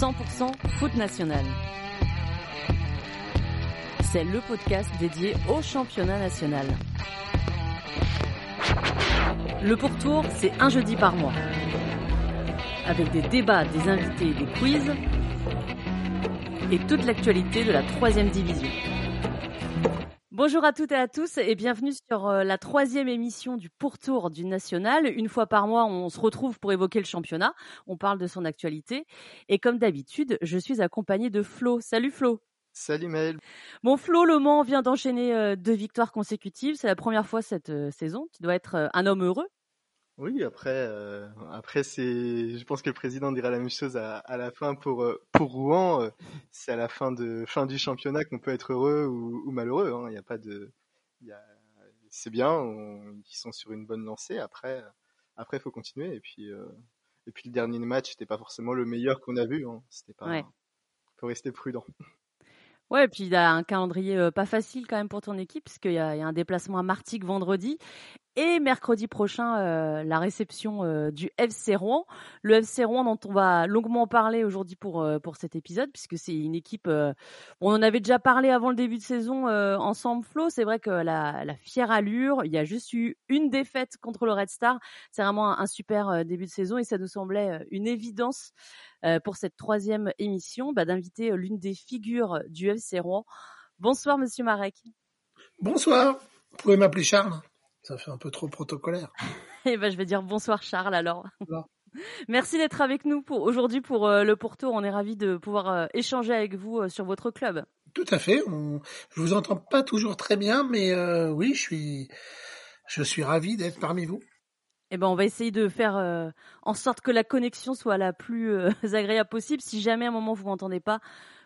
100% foot national. C'est le podcast dédié au championnat national. Le pourtour, c'est un jeudi par mois. Avec des débats, des invités des quiz. Et toute l'actualité de la troisième division. Bonjour à toutes et à tous et bienvenue sur euh, la troisième émission du pourtour du national. Une fois par mois, on se retrouve pour évoquer le championnat. On parle de son actualité. Et comme d'habitude, je suis accompagnée de Flo. Salut Flo. Salut Maël. Bon Flo, Le Mans vient d'enchaîner euh, deux victoires consécutives. C'est la première fois cette euh, saison. Tu dois être un homme heureux. Oui, après, euh, après c'est, je pense que le président dira la même chose à, à la fin pour euh, pour Rouen. Euh, c'est à la fin de fin du championnat qu'on peut être heureux ou, ou malheureux. Hein. Il n'y a pas de, c'est bien, on, ils sont sur une bonne lancée. Après, après, il faut continuer. Et puis, et puis le dernier match, c'était pas forcément le meilleur qu'on a vu. Hein. C'était pas, ouais. faut rester prudent. Ouais, et puis il a un calendrier pas facile quand même pour ton équipe, parce qu'il y, y, a un déplacement à Martigues vendredi et mercredi prochain euh, la réception euh, du FC Rouen. Le FC Rouen dont on va longuement parler aujourd'hui pour euh, pour cet épisode puisque c'est une équipe on en avait déjà parlé avant le début de saison ensemble Flo, c'est vrai que la, la fière allure, il y a juste eu une défaite contre le Red Star, c'est vraiment un, un super début de saison et ça nous semblait une évidence pour cette troisième émission bah, d'inviter l'une des figures du FC Rouen. Bonsoir monsieur Marek. Bonsoir. Vous pouvez m'appeler Charles. Ça fait un peu trop protocolaire. Eh ben, je vais dire bonsoir Charles alors. Merci d'être avec nous pour aujourd'hui pour euh, le pourtour. On est ravis de pouvoir euh, échanger avec vous euh, sur votre club. Tout à fait. On... Je vous entends pas toujours très bien, mais oui, je suis, je suis ravi d'être parmi vous. Eh ben, on va essayer de faire en sorte que la connexion soit la plus agréable possible. Si jamais à un moment vous m'entendez pas,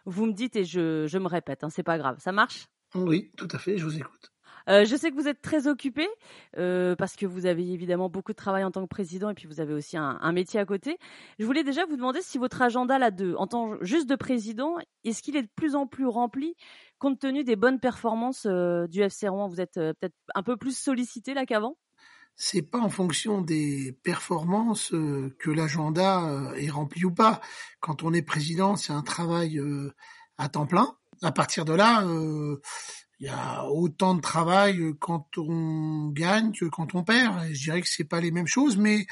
vous me dites et je, je me répète. Hein, c'est pas grave. Ça marche? Oui, tout à fait. Je vous écoute. Euh, je sais que vous êtes très occupé euh, parce que vous avez évidemment beaucoup de travail en tant que président et puis vous avez aussi un, un métier à côté. Je voulais déjà vous demander si votre agenda là de, en tant juste de président, est-ce qu'il est de plus en plus rempli compte tenu des bonnes performances euh, du FC Rouen? Vous êtes euh, peut-être un peu plus sollicité là qu'avant? C'est pas en fonction des performances euh, que l'agenda euh, est rempli ou pas. Quand on est président, c'est un travail euh, à temps plein. À partir de là, il y a autant de travail quand on gagne que quand on perd. Et je dirais que c'est pas les mêmes choses, mais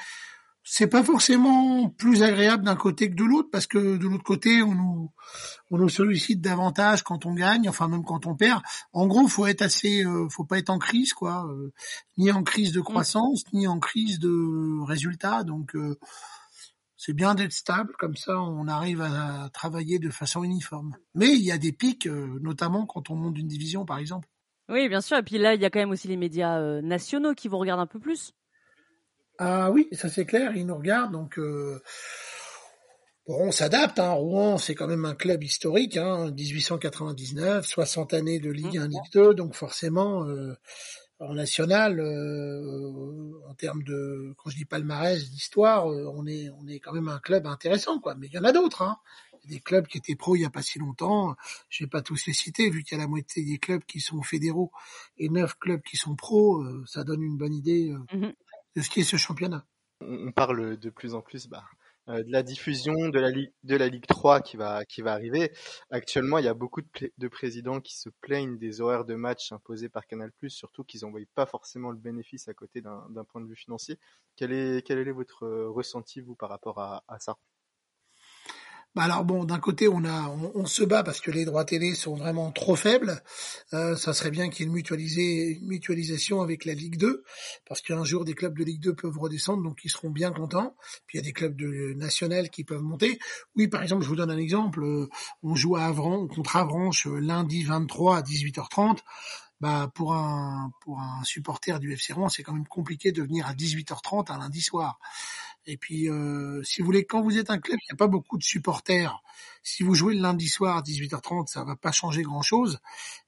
c'est pas forcément plus agréable d'un côté que de l'autre parce que de l'autre côté on nous on nous sollicite davantage quand on gagne enfin même quand on perd en gros faut être assez euh, faut pas être en crise quoi euh, ni en crise de croissance mmh. ni en crise de résultats donc euh, c'est bien d'être stable comme ça on arrive à travailler de façon uniforme. Mais il y a des pics notamment quand on monte d'une division par exemple. Oui bien sûr. Et puis là il y a quand même aussi les médias nationaux qui vous regardent un peu plus. Ah oui, ça c'est clair, ils nous regardent, donc euh, bon, on s'adapte. Hein. Rouen, c'est quand même un club historique, hein, 1899, 60 années de Ligue 1, Ligue 2, donc forcément, euh, en national, euh, en termes de, quand je dis palmarès, d'histoire, euh, on est, on est quand même un club intéressant, quoi. Mais il y en a d'autres, hein. Des clubs qui étaient pros il y a pas si longtemps. Je vais pas tous les citer, vu qu'il y a la moitié des clubs qui sont fédéraux et neuf clubs qui sont pros, euh, ça donne une bonne idée. Mm -hmm de ce qui est ce championnat. On parle de plus en plus bah, euh, de la diffusion de la, Ligue, de la Ligue 3 qui va, qui va arriver. Actuellement, il y a beaucoup de, de présidents qui se plaignent des horaires de match imposés par Canal+, surtout qu'ils n'en voient pas forcément le bénéfice à côté d'un point de vue financier. Quel est, quel est votre ressenti, vous, par rapport à ça? Bah alors bon, d'un côté, on a, on, on, se bat parce que les droits télé sont vraiment trop faibles. Euh, ça serait bien qu'il y ait une, une mutualisation avec la Ligue 2, parce qu'un jour des clubs de Ligue 2 peuvent redescendre, donc ils seront bien contents. Puis il y a des clubs de national qui peuvent monter. Oui, par exemple, je vous donne un exemple. Euh, on joue à Avran contre Avranches euh, lundi 23 à 18h30 bah pour un pour un supporter du FC Rouen, c'est quand même compliqué de venir à 18h30 un lundi soir. Et puis, euh, si vous voulez, quand vous êtes un club, il n'y a pas beaucoup de supporters. Si vous jouez le lundi soir à 18h30, ça va pas changer grand-chose.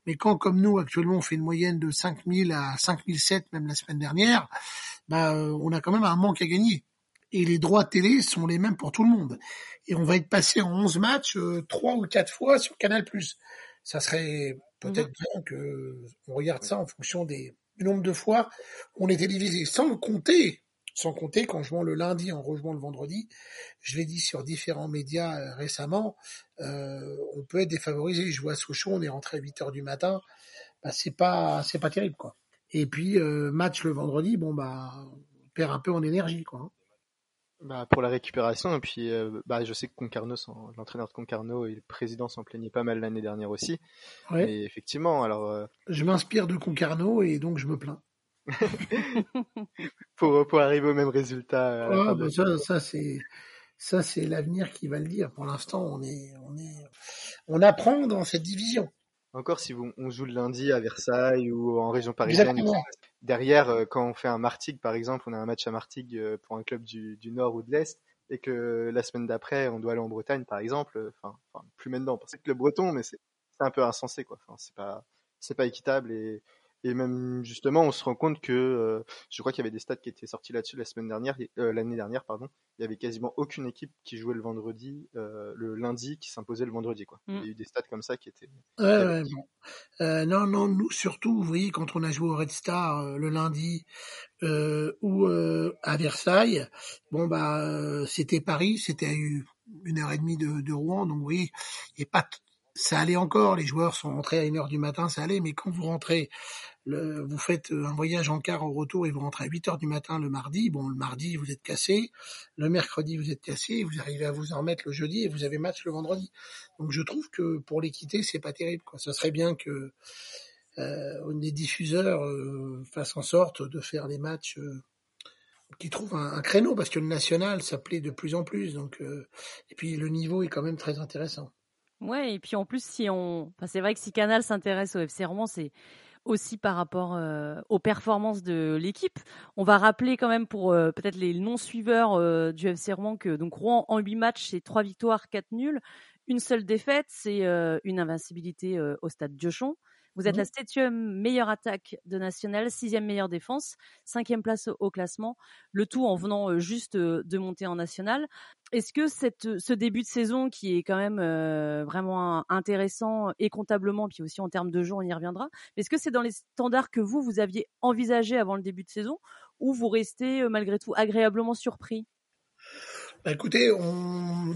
Mais quand, comme nous, actuellement, on fait une moyenne de 5000 à 5007, même la semaine dernière, bah, on a quand même un manque à gagner. Et les droits télé sont les mêmes pour tout le monde. Et on va être passé en 11 matchs, euh, 3 ou 4 fois sur Canal+. Ça serait peut-être mmh. bien que on regarde ça en fonction des, du nombre de fois qu'on est télévisé, sans compter Sans compter qu'en jouant le lundi, en rejouant le vendredi, je l'ai dit sur différents médias euh, récemment, euh, on peut être défavorisé. Je vois à Sochaux, on est rentré à 8 heures du matin, bah, c'est pas c'est pas terrible quoi. Et puis euh, match le vendredi, bon bah on perd un peu en énergie quoi. Hein. Bah, pour la récupération, et puis bah, je sais que Concarneau, l'entraîneur de Concarneau et le président s'en plaignaient pas mal l'année dernière aussi. Ouais. Et effectivement, alors. Je m'inspire de Concarneau et donc je me plains. pour, pour arriver au même résultat. bah ça, ça c'est ça c'est l'avenir qui va le dire. Pour l'instant, on est on est on apprend dans cette division. Encore si vous, on joue le lundi à Versailles ou en région parisienne. Derrière, euh, quand on fait un Martigues par exemple, on a un match à Martigues euh, pour un club du, du nord ou de l'est, et que la semaine d'après on doit aller en Bretagne par exemple. Euh, enfin, enfin plus maintenant parce que le breton, mais c'est un peu insensé quoi. Enfin, c'est pas c'est pas équitable et et même justement, on se rend compte que euh, je crois qu'il y avait des stats qui étaient sortis là-dessus la semaine dernière, euh, l'année dernière, pardon. Il y avait quasiment aucune équipe qui jouait le vendredi, euh, le lundi, qui s'imposait le vendredi. Quoi. Il y a mm. eu des stats comme ça qui étaient. Ouais, ouais, non, non, nous surtout, vous voyez, quand on a joué au Red Star le lundi ou à Versailles, bon bah c'était Paris, c'était à une heure et demie de, de Rouen, donc vous voyez, il n'y a pas ça allait encore, les joueurs sont rentrés à une heure du matin, ça allait, mais quand vous rentrez vous faites euh, un voyage en car au retour et vous rentrez à 8 heures du matin le mardi. Bon, le mardi, vous êtes cassé. Le mercredi, vous êtes cassé. Vous arrivez à vous en remettre le jeudi et vous avez match le vendredi. Donc, je trouve que pour l'équité, c'est pas terrible, quoi. Ça serait bien que euh, les diffuseurs euh, fassent en sorte de faire des matchs euh, qui trouvent un, créneau parce que le national, ça plaît de plus en plus. Donc, et puis le niveau est quand même très intéressant. Ouais, et puis en plus, si on, c'est vrai que si Canal s'intéresse au FC Rouen, c'est aussi par rapport euh, aux performances de l'équipe. On va rappeler quand même pour euh, peut-être les non-suiveurs euh, du FC Rouen que donc Rouen en 8 matchs, c'est 3 victoires, 4 nuls. Une seule défaite, c'est une invincibilité au stade Diochon. Vous êtes mmh. la septième meilleure attaque de National, sixième meilleure défense, cinquième place au classement, le tout en venant juste de monter en National. Est-ce que cette, ce début de saison qui est quand même vraiment intéressant et comptablement, puis aussi en termes de jours, on y reviendra, est-ce que c'est dans les standards que vous, vous aviez envisagé avant le début de saison ou vous restez malgré tout agréablement surpris? Bah écoutez, on,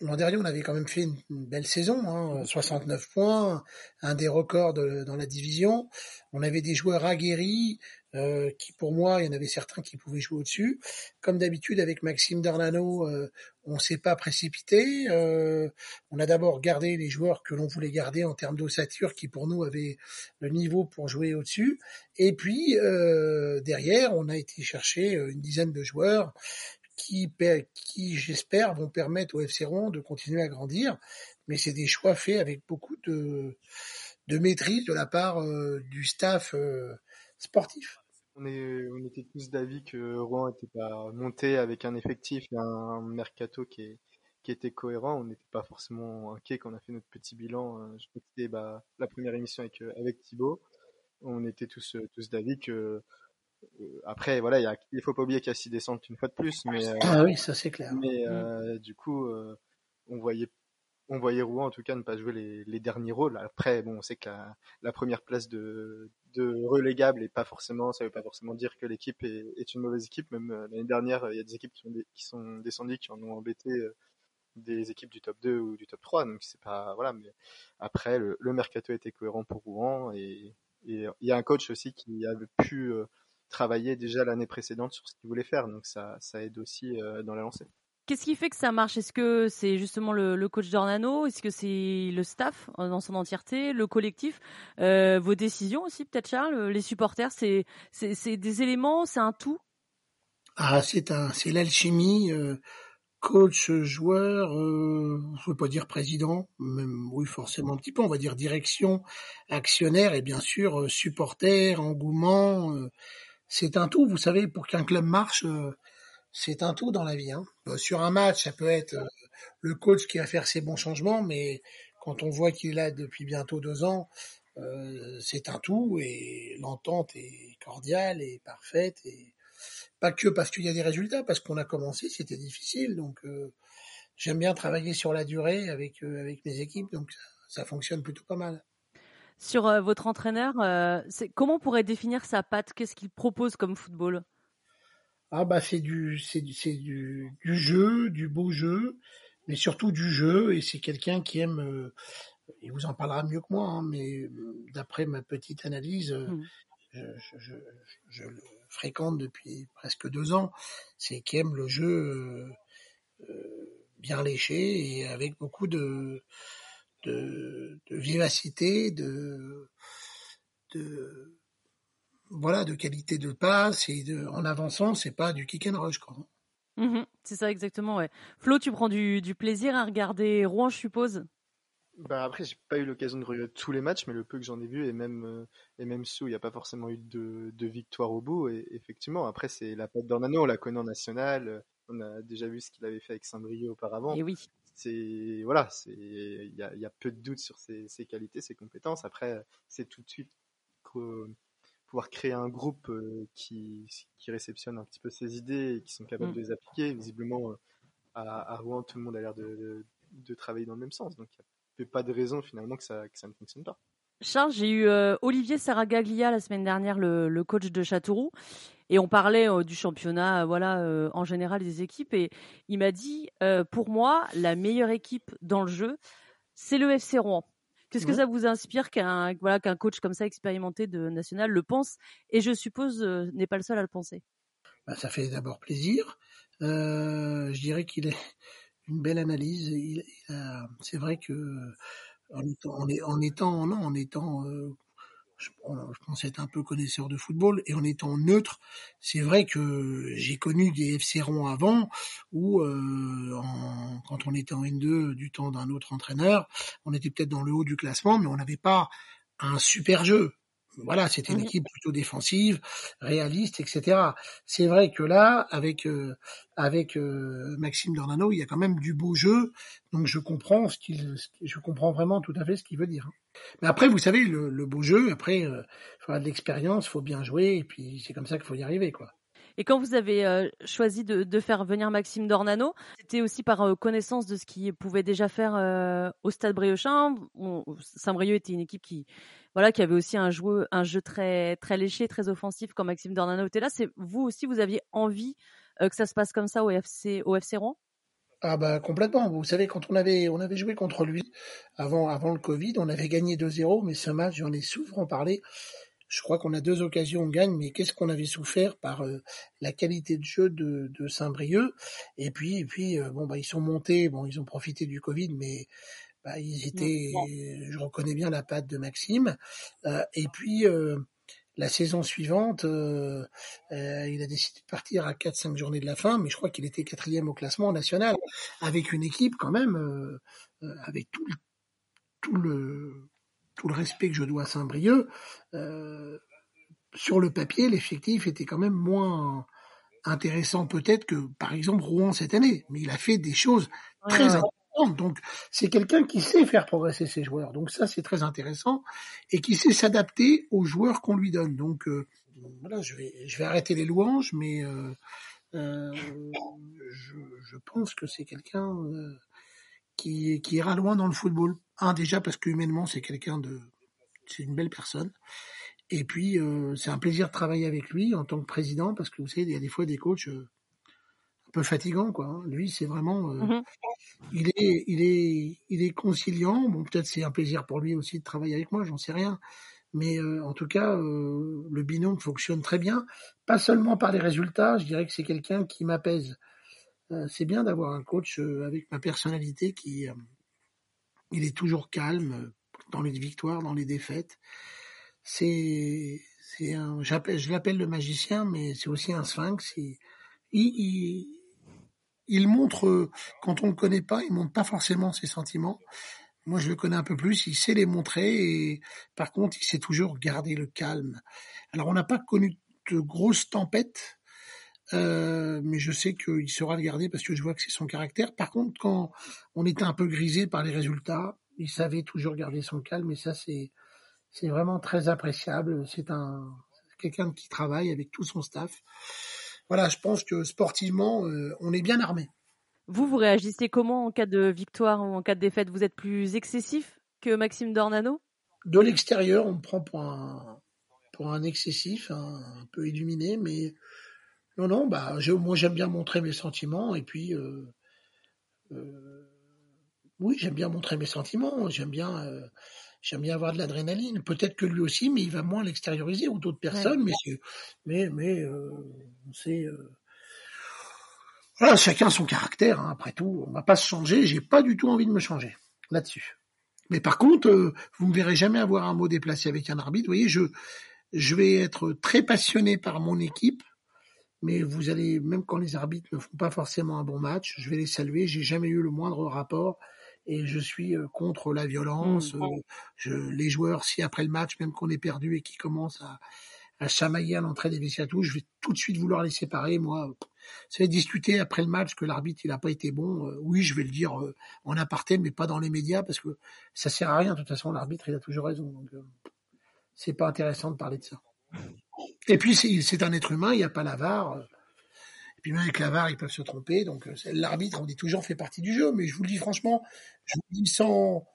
L'an dernier, on avait quand même fait une, belle saison, hein, 69 points, un des records dans la division. On avait des joueurs aguerris, euh, qui pour moi, il y en avait certains qui pouvaient jouer au-dessus. Comme d'habitude, avec Maxime Dornano, euh, on s'est pas précipité. Euh, on a d'abord gardé les joueurs que l'on voulait garder en termes d'ossature, qui pour nous avaient le niveau pour jouer au-dessus. Et puis euh, derrière, on a été chercher une dizaine de joueurs qui, qui j'espère, vont permettre au FC Rouen de continuer à grandir. Mais c'est des choix faits avec beaucoup de, de maîtrise de la part euh, du staff euh, sportif. On, est, on était tous d'avis que Rouen n'était pas monté avec un effectif et un mercato qui, est, qui était cohérent. On n'était pas forcément inquiet quand on a fait notre petit bilan. Euh, je crois que c'était bah, la première émission avec, avec Thibaut. On était tous, tous d'avis que après, voilà, y a, il faut pas oublier qu'il y a six descentes une fois de plus, mais euh, ah oui, ça c'est clair. Mais mm. euh, du coup, on voyait, on voyait Rouen en tout cas ne pas jouer les, les derniers rôles. Après, bon, on sait que la, la première place de, de relégable et pas forcément, ça veut pas forcément dire que l'équipe est, est, une mauvaise équipe. Même l'année dernière, il y a des équipes qui, ont qui sont descendues, qui en ont embêté des équipes du top 2 ou du top 3 donc c'est pas voilà mais après le, le mercato était cohérent pour Rouen et il y a un coach aussi qui avait pu travaillé déjà l'année précédente sur ce qu'il voulait faire. Donc ça, ça aide aussi euh, dans la lancée. Qu'est-ce qui fait que ça marche? Est-ce que c'est justement le, le coach Dornano? Est-ce que c'est le staff dans son entièreté, le collectif, euh, vos décisions aussi peut-être Charles, les supporters C'est c'est des éléments, c'est un tout? Ah, c'est un, c'est l'alchimie. Euh, coach, joueur, euh, je veux pas dire président, même oui forcément un petit peu, on va dire direction, actionnaire et bien sûr supporter, engouement. Euh, c'est un tout. Vous savez, pour qu'un club marche, euh, c'est un tout dans la vie. Hein. Euh, sur un match, ça peut être euh, le coach qui va faire ses bons changements, mais quand on voit qu'il est là depuis bientôt deux ans, c'est un tout et l'entente est cordiale et parfaite et pas que parce qu'il y a des résultats, parce qu'on a commencé, c'était difficile. Donc j'aime bien travailler sur la durée avec avec mes équipes, donc ça fonctionne plutôt pas mal sur euh, votre entraîneur, euh, comment on pourrait définir sa patte? Qu'est-ce qu'il propose comme football? Ah bah c'est du c'est du du, du jeu, du beau jeu, mais surtout du jeu. Et c'est quelqu'un qui aime. euh, il vous en parlera mieux que moi, hein, mais d'après ma petite analyse, euh, Mm. je, je, je, je le fréquente depuis presque deux ans. C'est qui aime le jeu bien léché et avec beaucoup de de, de vivacité, de de voilà, de qualité de passe et de, en avançant, c'est pas du kick and rush, quoi. Mhm, c'est ça exactement, ouais. Flo, tu prends du, du plaisir à regarder Rouen, je suppose? Bah après, j'ai pas eu l'occasion de regarder tous les matchs, mais le peu que j'en ai vu, et même, euh, et même ceux où il n'y a pas forcément eu de, de victoire au bout, et effectivement, après, c'est la patte d'Ornano, on la connaît en national, euh, on a déjà vu ce qu'il avait fait avec Saint-Brieuc auparavant. Et oui. C'est, voilà, c'est, il y a, il y a peu de doutes sur ses, ses qualités, ses compétences. Après, c'est tout de suite pouvoir créer un groupe euh, qui, qui réceptionne un petit peu ses idées et qui sont capables Mm. de les appliquer. Visiblement, euh, à, à Rouen, tout le monde a l'air de, de, de travailler dans le même sens. Donc, il n'y a pas de raison finalement que ça, que ça ne fonctionne pas. Charles, j'ai eu euh, Olivier Saragaglia la semaine dernière, le, le coach de Châteauroux, et on parlait euh, du championnat, euh, voilà, euh, en général des équipes, et il m'a dit, pour moi, la meilleure équipe dans le jeu, c'est le FC Rouen. Qu'est-ce que Ouais. ça vous inspire qu'un voilà qu'un coach comme ça expérimenté de national le pense et je suppose n'est pas le seul à le penser? Bah, ça fait d'abord plaisir. Je dirais qu'il est une belle analyse. Il, il a- c'est vrai que en étant, en non, en étant, euh, je, pense être un peu connaisseur de football et en étant neutre, c'est vrai que j'ai connu des FC Rouen avant où, euh, quand on était en N2 du temps d'un autre entraîneur, on était peut-être dans le haut du classement, mais on n'avait pas un super jeu. Voilà, c'était une Mhm. équipe plutôt défensive, réaliste, etc. C'est vrai que là, avec euh, avec euh, Maxime Dornano, il y a quand même du beau jeu, donc je comprends ce qu'il, je comprends vraiment tout à fait ce qu'il veut dire. Mais après, vous savez, le, le beau jeu, après, il faudra de l'expérience, faut bien jouer, et puis c'est comme ça qu'il faut y arriver, quoi. Et quand vous avez euh, choisi de, faire venir Maxime Dornano, c'était aussi par euh, connaissance de ce qu'il pouvait déjà faire euh, au Stade Briochin. Saint-Brieuc était une équipe qui, voilà, qui avait aussi un jeu, très, léché, très offensif quand Maxime Dornano était là. C'est vous aussi, vous aviez envie que ça se passe comme ça au FC, au FC Ah bah complètement. Vous savez, quand on avait on avait joué contre lui avant avant le Covid, on avait gagné 2-0, mais ce match, j'en ai souvent parlé. Je crois qu'on a deux occasions, on gagne, mais qu'est-ce qu'on avait souffert par euh, la qualité de jeu de, de Saint-Brieuc. Et puis, et puis, euh, bon bah ils sont montés, bon ils ont profité du Covid, mais bah, ils étaient, je reconnais bien la patte de Maxime. Euh, et puis la saison suivante, il a décidé de partir à 4-5 journées de la fin, mais je crois qu'il était quatrième au classement national, avec une équipe quand même, avec tout le tout le respect que je dois à Saint-Brieuc. Euh, sur le papier, l'effectif était quand même moins intéressant peut-être que par exemple Rouen cette année, mais il a fait des choses très ouais. intéressantes. Donc c'est quelqu'un qui sait faire progresser ses joueurs. Donc ça c'est très intéressant et qui sait s'adapter aux joueurs qu'on lui donne. Donc euh, voilà, je vais je vais arrêter les louanges, mais euh, euh, je, je pense que c'est quelqu'un euh, qui qui ira loin dans le football. Un déjà parce que humainement c'est quelqu'un de c'est une belle personne. Et puis, euh, c'est un plaisir de travailler avec lui en tant que président, parce que vous savez, il y a des fois des coachs euh, un peu fatigants, quoi. hein. Lui, c'est vraiment, euh, Mhm. il est, il est, il est conciliant. Bon, peut-être c'est un plaisir pour lui aussi de travailler avec moi, j'en sais rien. Mais euh, en tout cas, euh, le binôme fonctionne très bien. Pas seulement par les résultats, je dirais que c'est quelqu'un qui m'apaise. Euh, c'est bien d'avoir un coach euh, avec ma personnalité qui, euh, il est toujours calme dans les victoires, dans les défaites. C'est c'est un je l'appelle le magicien mais c'est aussi un sphinx. Il, il, il, montre quand on le connaît pas il montre pas forcément ses sentiments. Moi je le connais un peu plus il sait les montrer et par contre il sait toujours garder le calme. Alors on n'a pas connu de grosses tempêtes euh, mais je sais qu'il saura le garder parce que je vois que c'est son caractère par contre quand on était un peu grisé par les résultats il savait toujours garder son calme et ça c'est c'est vraiment très appréciable. C'est un quelqu'un qui travaille avec tout son staff. Voilà, je pense que sportivement, euh, on est bien armé. Vous, vous réagissez comment en cas de victoire ou en cas de défaite? Vous êtes plus excessif que Maxime Dornano? De l'extérieur, on me prend pour un pour un excessif, un, un peu illuminé, mais Non, non, bah, je, moi j'aime bien montrer mes sentiments et puis euh, euh, oui, j'aime bien montrer mes sentiments, j'aime bien euh, j'aime bien avoir de l'adrénaline. Peut-être que lui aussi, mais il va moins l'extérioriser ou d'autres personnes, mais mais mais euh, c'est voilà, chacun son caractère. Hein, après tout, on va pas se changer. J'ai pas du tout envie de me changer là-dessus. Mais par contre, vous me verrez jamais avoir un mot déplacé avec un arbitre. Vous voyez, je je vais être très passionné par mon équipe mais vous allez, même quand les arbitres ne font pas forcément un bon match, je vais les saluer. J'ai jamais eu le moindre rapport et je suis euh, contre la violence. Mmh. Euh, je, les joueurs, si après le match, même qu'on est perdu et qu'ils commencent à, à chamailler à l'entrée des vestiaires, je vais tout de suite vouloir les séparer. Moi, ça va discuter après le match que l'arbitre il a pas été bon. Euh, oui, je vais le dire en aparté, mais pas dans les médias parce que ça sert à rien. De toute façon, l'arbitre il a toujours raison. Donc, c'est pas intéressant de parler de ça. Et puis c'est un être humain, il n'y a pas l'avare. Et puis même avec l'avare, ils peuvent se tromper. Donc euh, l'arbitre, on dit toujours, fait partie du jeu. Mais je vous le dis franchement, je vous le dis sans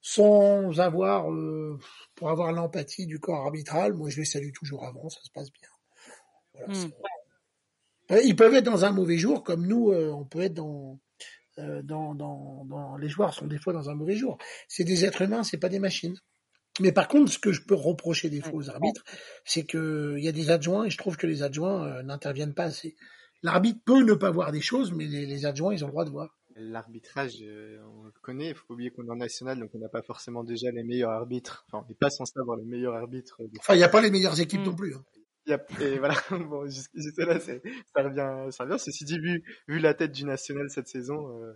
sans avoir euh, pour avoir l'empathie du corps arbitral. Moi, je les salue toujours avant, ça se passe bien. Voilà, hmm. Ils peuvent être dans un mauvais jour, comme nous, euh, on peut être dans, dans, dans, dans, les joueurs sont des fois dans un mauvais jour. C'est des êtres humains, c'est pas des machines. Mais par contre, ce que je peux reprocher des fois aux arbitres, c'est qu'il y a des adjoints et je trouve que les adjoints euh, n'interviennent pas assez. L'arbitre peut ne pas voir des choses, mais les, adjoints, ils ont le droit de voir. L'arbitrage, euh, on le connaît. Il faut oublier qu'on est en national, donc on n'a pas forcément déjà les meilleurs arbitres. Enfin, on n'est pas censé avoir les meilleurs arbitres. Enfin, il n'y a pas les meilleures équipes mm. non plus. Hein. Y a, et voilà, bon, jusque là, ça revient, ça revient. Ceci dit, vu, vu la tête du national cette saison, euh,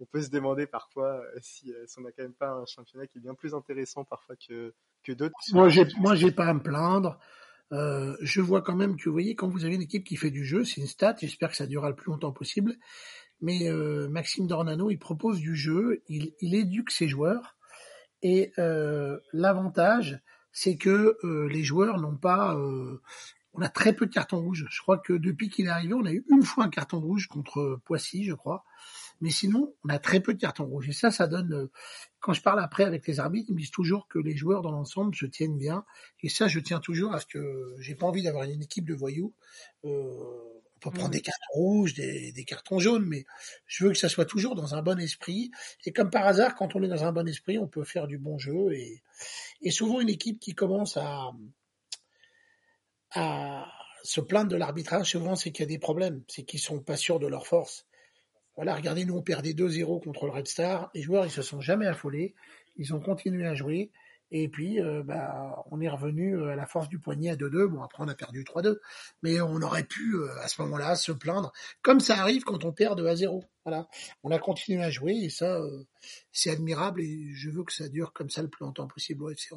on peut se demander parfois euh, si, euh, si on n'a quand même pas un championnat qui est bien plus intéressant parfois que, que d'autres. Moi, j'ai, moi, j'ai pas à me plaindre. Euh, je vois quand même que, vous voyez, quand vous avez une équipe qui fait du jeu, c'est une stat, j'espère que ça durera le plus longtemps possible, mais Maxime Dornano, il propose du jeu, il, il éduque ses joueurs, et l'avantage, c'est que les joueurs n'ont pas... on a très peu de cartons rouges. Je crois que depuis qu'il est arrivé, on a eu une fois un carton rouge contre Poissy, je crois. Mais sinon, on a très peu de cartons rouges. Et ça, ça donne. Euh, quand je parle après avec les arbitres, ils me disent toujours que les joueurs dans l'ensemble se tiennent bien. Et ça, je tiens toujours à ce que j'ai pas envie d'avoir une équipe de voyous. Euh, on peut prendre des cartons rouges, des, des, cartons jaunes, mais je veux que ça soit toujours dans un bon esprit. Et comme par hasard, quand on est dans un bon esprit, on peut faire du bon jeu. Et, et souvent, une équipe qui commence à, à se plaindre de l'arbitrage, souvent, c'est qu'il y a des problèmes. C'est qu'ils sont pas sûrs de leur force. Voilà, regardez, nous on perdait 2-0 contre le Red Star. Les joueurs, ils se sont jamais affolés. Ils ont continué à jouer. Et puis, euh, bah, on est revenu euh, à la force du poignet à 2-2. Bon, après, on a perdu 3-2. Mais on aurait pu, euh, à ce moment-là, se plaindre, comme ça arrive quand on perd 2 à 0. Voilà. On a continué à jouer et ça, c'est admirable et je veux que ça dure comme ça le plus longtemps possible au FC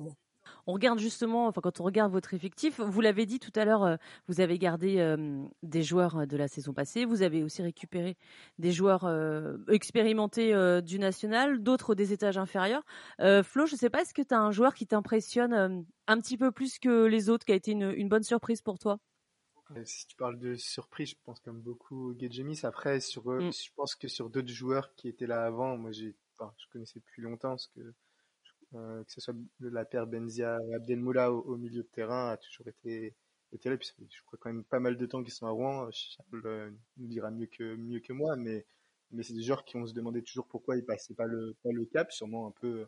on regarde justement, enfin quand on regarde votre effectif, vous l'avez dit tout à l'heure, euh, vous avez gardé euh, des joueurs euh, de la saison passée, vous avez aussi récupéré des joueurs expérimentés du national, d'autres des étages inférieurs. Flo, je ne sais pas, est-ce que tu as un joueur qui t'impressionne un petit peu plus que les autres, qui a été une, bonne surprise pour toi? Si tu parles de surprise, je pense comme beaucoup Gedjemis. Après, sur, mm. je pense que sur d'autres joueurs qui étaient là avant, moi j'ai, enfin, je connaissais plus longtemps parce que euh, que ce soit la paire Benzia Abdelmoula au, au, milieu de terrain a toujours été, été là. Puis je crois quand même pas mal de temps qu'ils sont à Rouen. Charles euh, nous dira mieux que, mieux que moi, mais, mais c'est des joueurs qui ont se demandé toujours pourquoi ils passaient pas le, pas le cap, sûrement un peu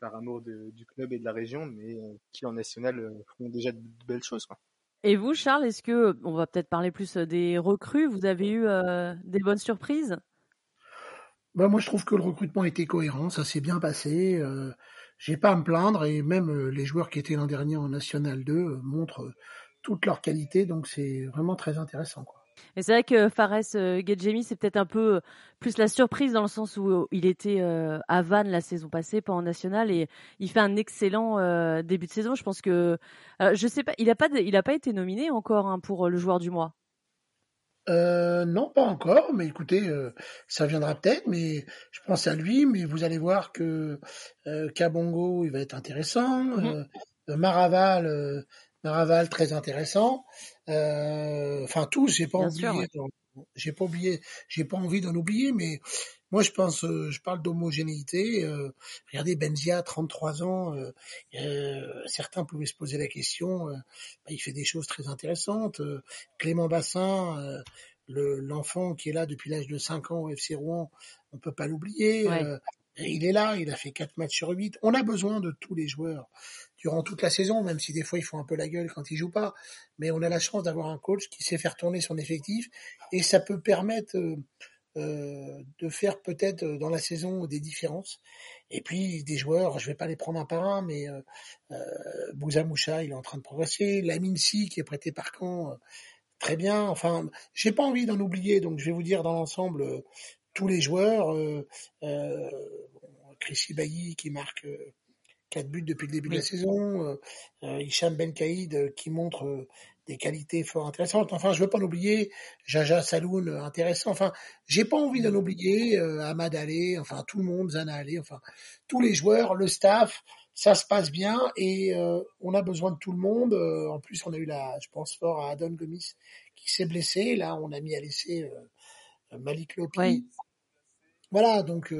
par amour de, du club et de la région, mais euh, qui en national font déjà de, belles choses. Quoi. Et vous, Charles, est-ce que, on va peut-être parler plus des recrues, vous avez eu des bonnes surprises? Bah, moi, je trouve que le recrutement était cohérent, ça s'est bien passé. Euh, j'ai pas à me plaindre et même euh, les joueurs qui étaient l'an dernier en National 2 euh, montrent euh, toute leur qualité, donc c'est vraiment très intéressant. Quoi. Et c'est vrai que Fares Gedjemi, c'est peut-être un peu plus la surprise dans le sens où il était à Vannes la saison passée, pas en national, et il fait un excellent début de saison. Je pense que, je sais pas, il a pas, il a pas été nominé encore hein, pour le joueur du mois. Euh, non, pas encore, mais écoutez, euh, ça viendra peut-être, mais je pense à lui, mais vous allez voir que euh, Kabongo, il va être intéressant, mm-hmm. euh, Maraval, Maraval très intéressant, enfin tous, j'ai pas envie, J'ai pas oublié, j'ai pas envie d'en oublier, mais moi je pense, euh, je parle d'homogénéité. Euh, regardez Benzia, 33 ans, euh, certains pouvaient se poser la question. Bah, il fait des choses très intéressantes. Clément Bassin, l'enfant qui est là depuis l'âge de 5 ans au FC Rouen, on peut pas l'oublier. il est là, il a fait 4 matchs sur 8. On a besoin de tous les joueurs durant toute la saison, même si des fois ils font un peu la gueule quand ils jouent pas. Mais on a la chance d'avoir un coach qui sait faire tourner son effectif et ça peut permettre euh, euh de faire peut-être euh, dans la saison des différences. Et puis des joueurs, je vais pas les prendre un par un, mais euh, euh Bouzamoucha, il est en train de progresser. Laminsi qui est prêté par Caen, très bien. Enfin, j'ai pas envie d'en oublier, donc je vais vous dire dans l'ensemble tous les joueurs. Euh, Chrissy Bailly qui marque quatre buts depuis le début de la saison, euh, euh, Hicham Ben Kaïd euh, qui montre euh, des qualités fort intéressantes. Enfin, je veux pas l'oublier, Jaja Saloun intéressant. Enfin, j'ai pas envie de l'oublier, Ahmad Ali, enfin tout le monde, Zana Ali, enfin tous les joueurs, le staff, ça se passe bien et on a besoin de tout le monde. en plus, on a eu la, je pense fort à Adon Gomis qui s'est blessé. Là, on a mis à laisser Malik Lopi. Voilà, donc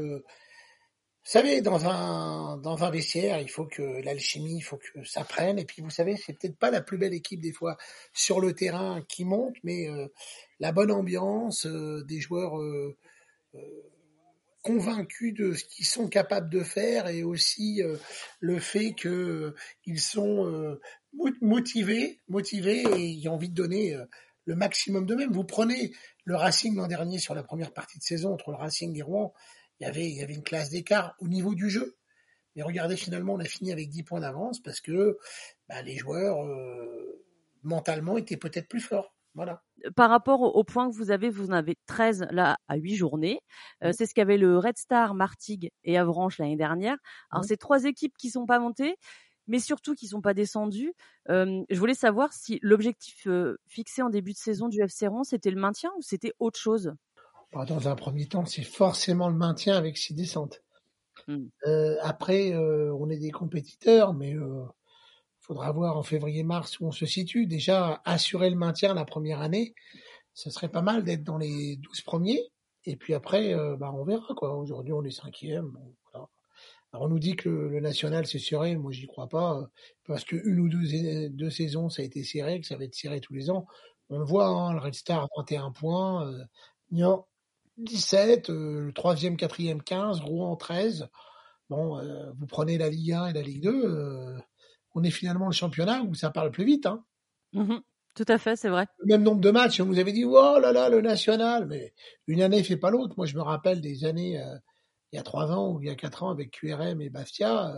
savez, dans un, dans vestiaire, il faut que l'alchimie, il faut que ça prenne. Et puis, vous savez, c'est peut-être pas la plus belle équipe des fois sur le terrain qui monte, mais euh, la bonne ambiance, euh, des joueurs euh, convaincus de ce qu'ils sont capables de faire et aussi le fait que ils sont motivés, motivés et ils ont envie de donner le maximum d'eux-mêmes. Vous prenez le Racing l'an dernier sur la première partie de saison entre le Racing et Rouen il y avait, il y avait une classe d'écart au niveau du jeu. Mais regardez, finalement, on a fini avec 10 points d'avance parce que bah, les joueurs, euh, mentalement, étaient peut-être plus forts. Voilà. Par rapport au, point que vous avez, vous en avez 13 là à 8 journées. Euh, c'est ce qu'avait le Red Star, Martigues et Avranches l'année dernière. Alors, c'est trois équipes qui sont pas montées, mais surtout qui sont pas descendues. Euh, je voulais savoir si l'objectif fixé en début de saison du FC Rouen, c'était le maintien ou c'était autre chose? Bah, dans un premier temps, c'est forcément le maintien avec six descentes. Hmm. Euh, après, euh, on est des compétiteurs, mais euh, faudra voir en février-mars où on se situe. Déjà, assurer le maintien la première année, ça serait pas mal d'être dans les 12 premiers. Et puis après, euh, bah, on verra. quoi. Aujourd'hui, on est cinquième. Bon, voilà. Alors, on nous dit que le, national, c'est serré. Moi, j'y crois pas. parce que une ou deux, deux, saisons, ça a été serré, que ça va être serré tous les ans. On le voit, hein, le Red Star, 21 points. Euh, 17, euh, le troisième, quatrième 15, Rouen 13. Bon, euh, vous prenez la Ligue 1 et la Ligue 2, euh, on est finalement le championnat où ça parle plus vite. Hein. Mmh tout à fait, c'est vrai. Le même nombre de matchs, on vous avez dit, oh là là, le national, mais une année fait pas l'autre. Moi, je me rappelle des années, il y a trois ans ou il y a quatre ans avec QRM et Bastia,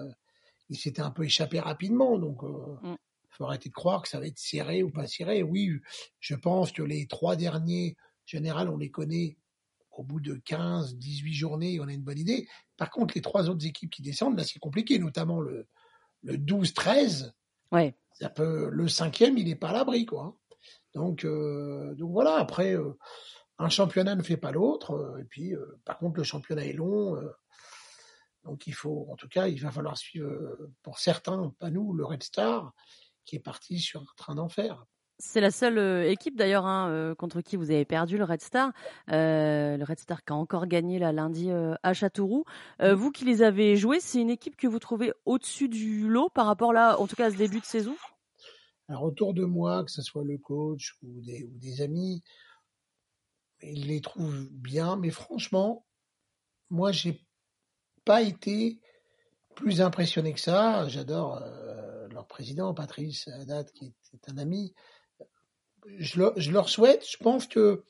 ils s'étaient un peu échappés rapidement. Donc, il mmh. faut arrêter de croire que ça va être serré ou pas serré. Oui, je pense que les trois derniers, en général, on les connaît au bout de 15, 18 journées, on a une bonne idée. Par contre, les trois autres équipes qui descendent, là, c'est compliqué, notamment le, le 12-13. Ouais. Ça peut, le cinquième, il n'est pas à l'abri, quoi. Donc, euh, donc voilà. Après, euh, un championnat ne fait pas l'autre. Euh, et puis, par contre, le championnat est long. donc, il faut, en tout cas, il va falloir suivre, pour certains, pas nous, le Red Star, qui est parti sur un train d'enfer. C'est la seule euh, équipe d'ailleurs hein, euh, contre qui vous avez perdu le Red Star. Euh, le Red Star qui a encore gagné la lundi à Châteauroux. Mmh. vous qui les avez joués, c'est une équipe que vous trouvez au-dessus du lot par rapport là, en tout cas à ce début de saison? Alors autour de moi, que ce soit le coach ou des, ou des amis, ils les trouvent bien, mais franchement, moi j'ai pas été plus impressionné que ça. J'adore leur président, Patrice Haddad, qui est un ami je, leur, souhaite, je pense que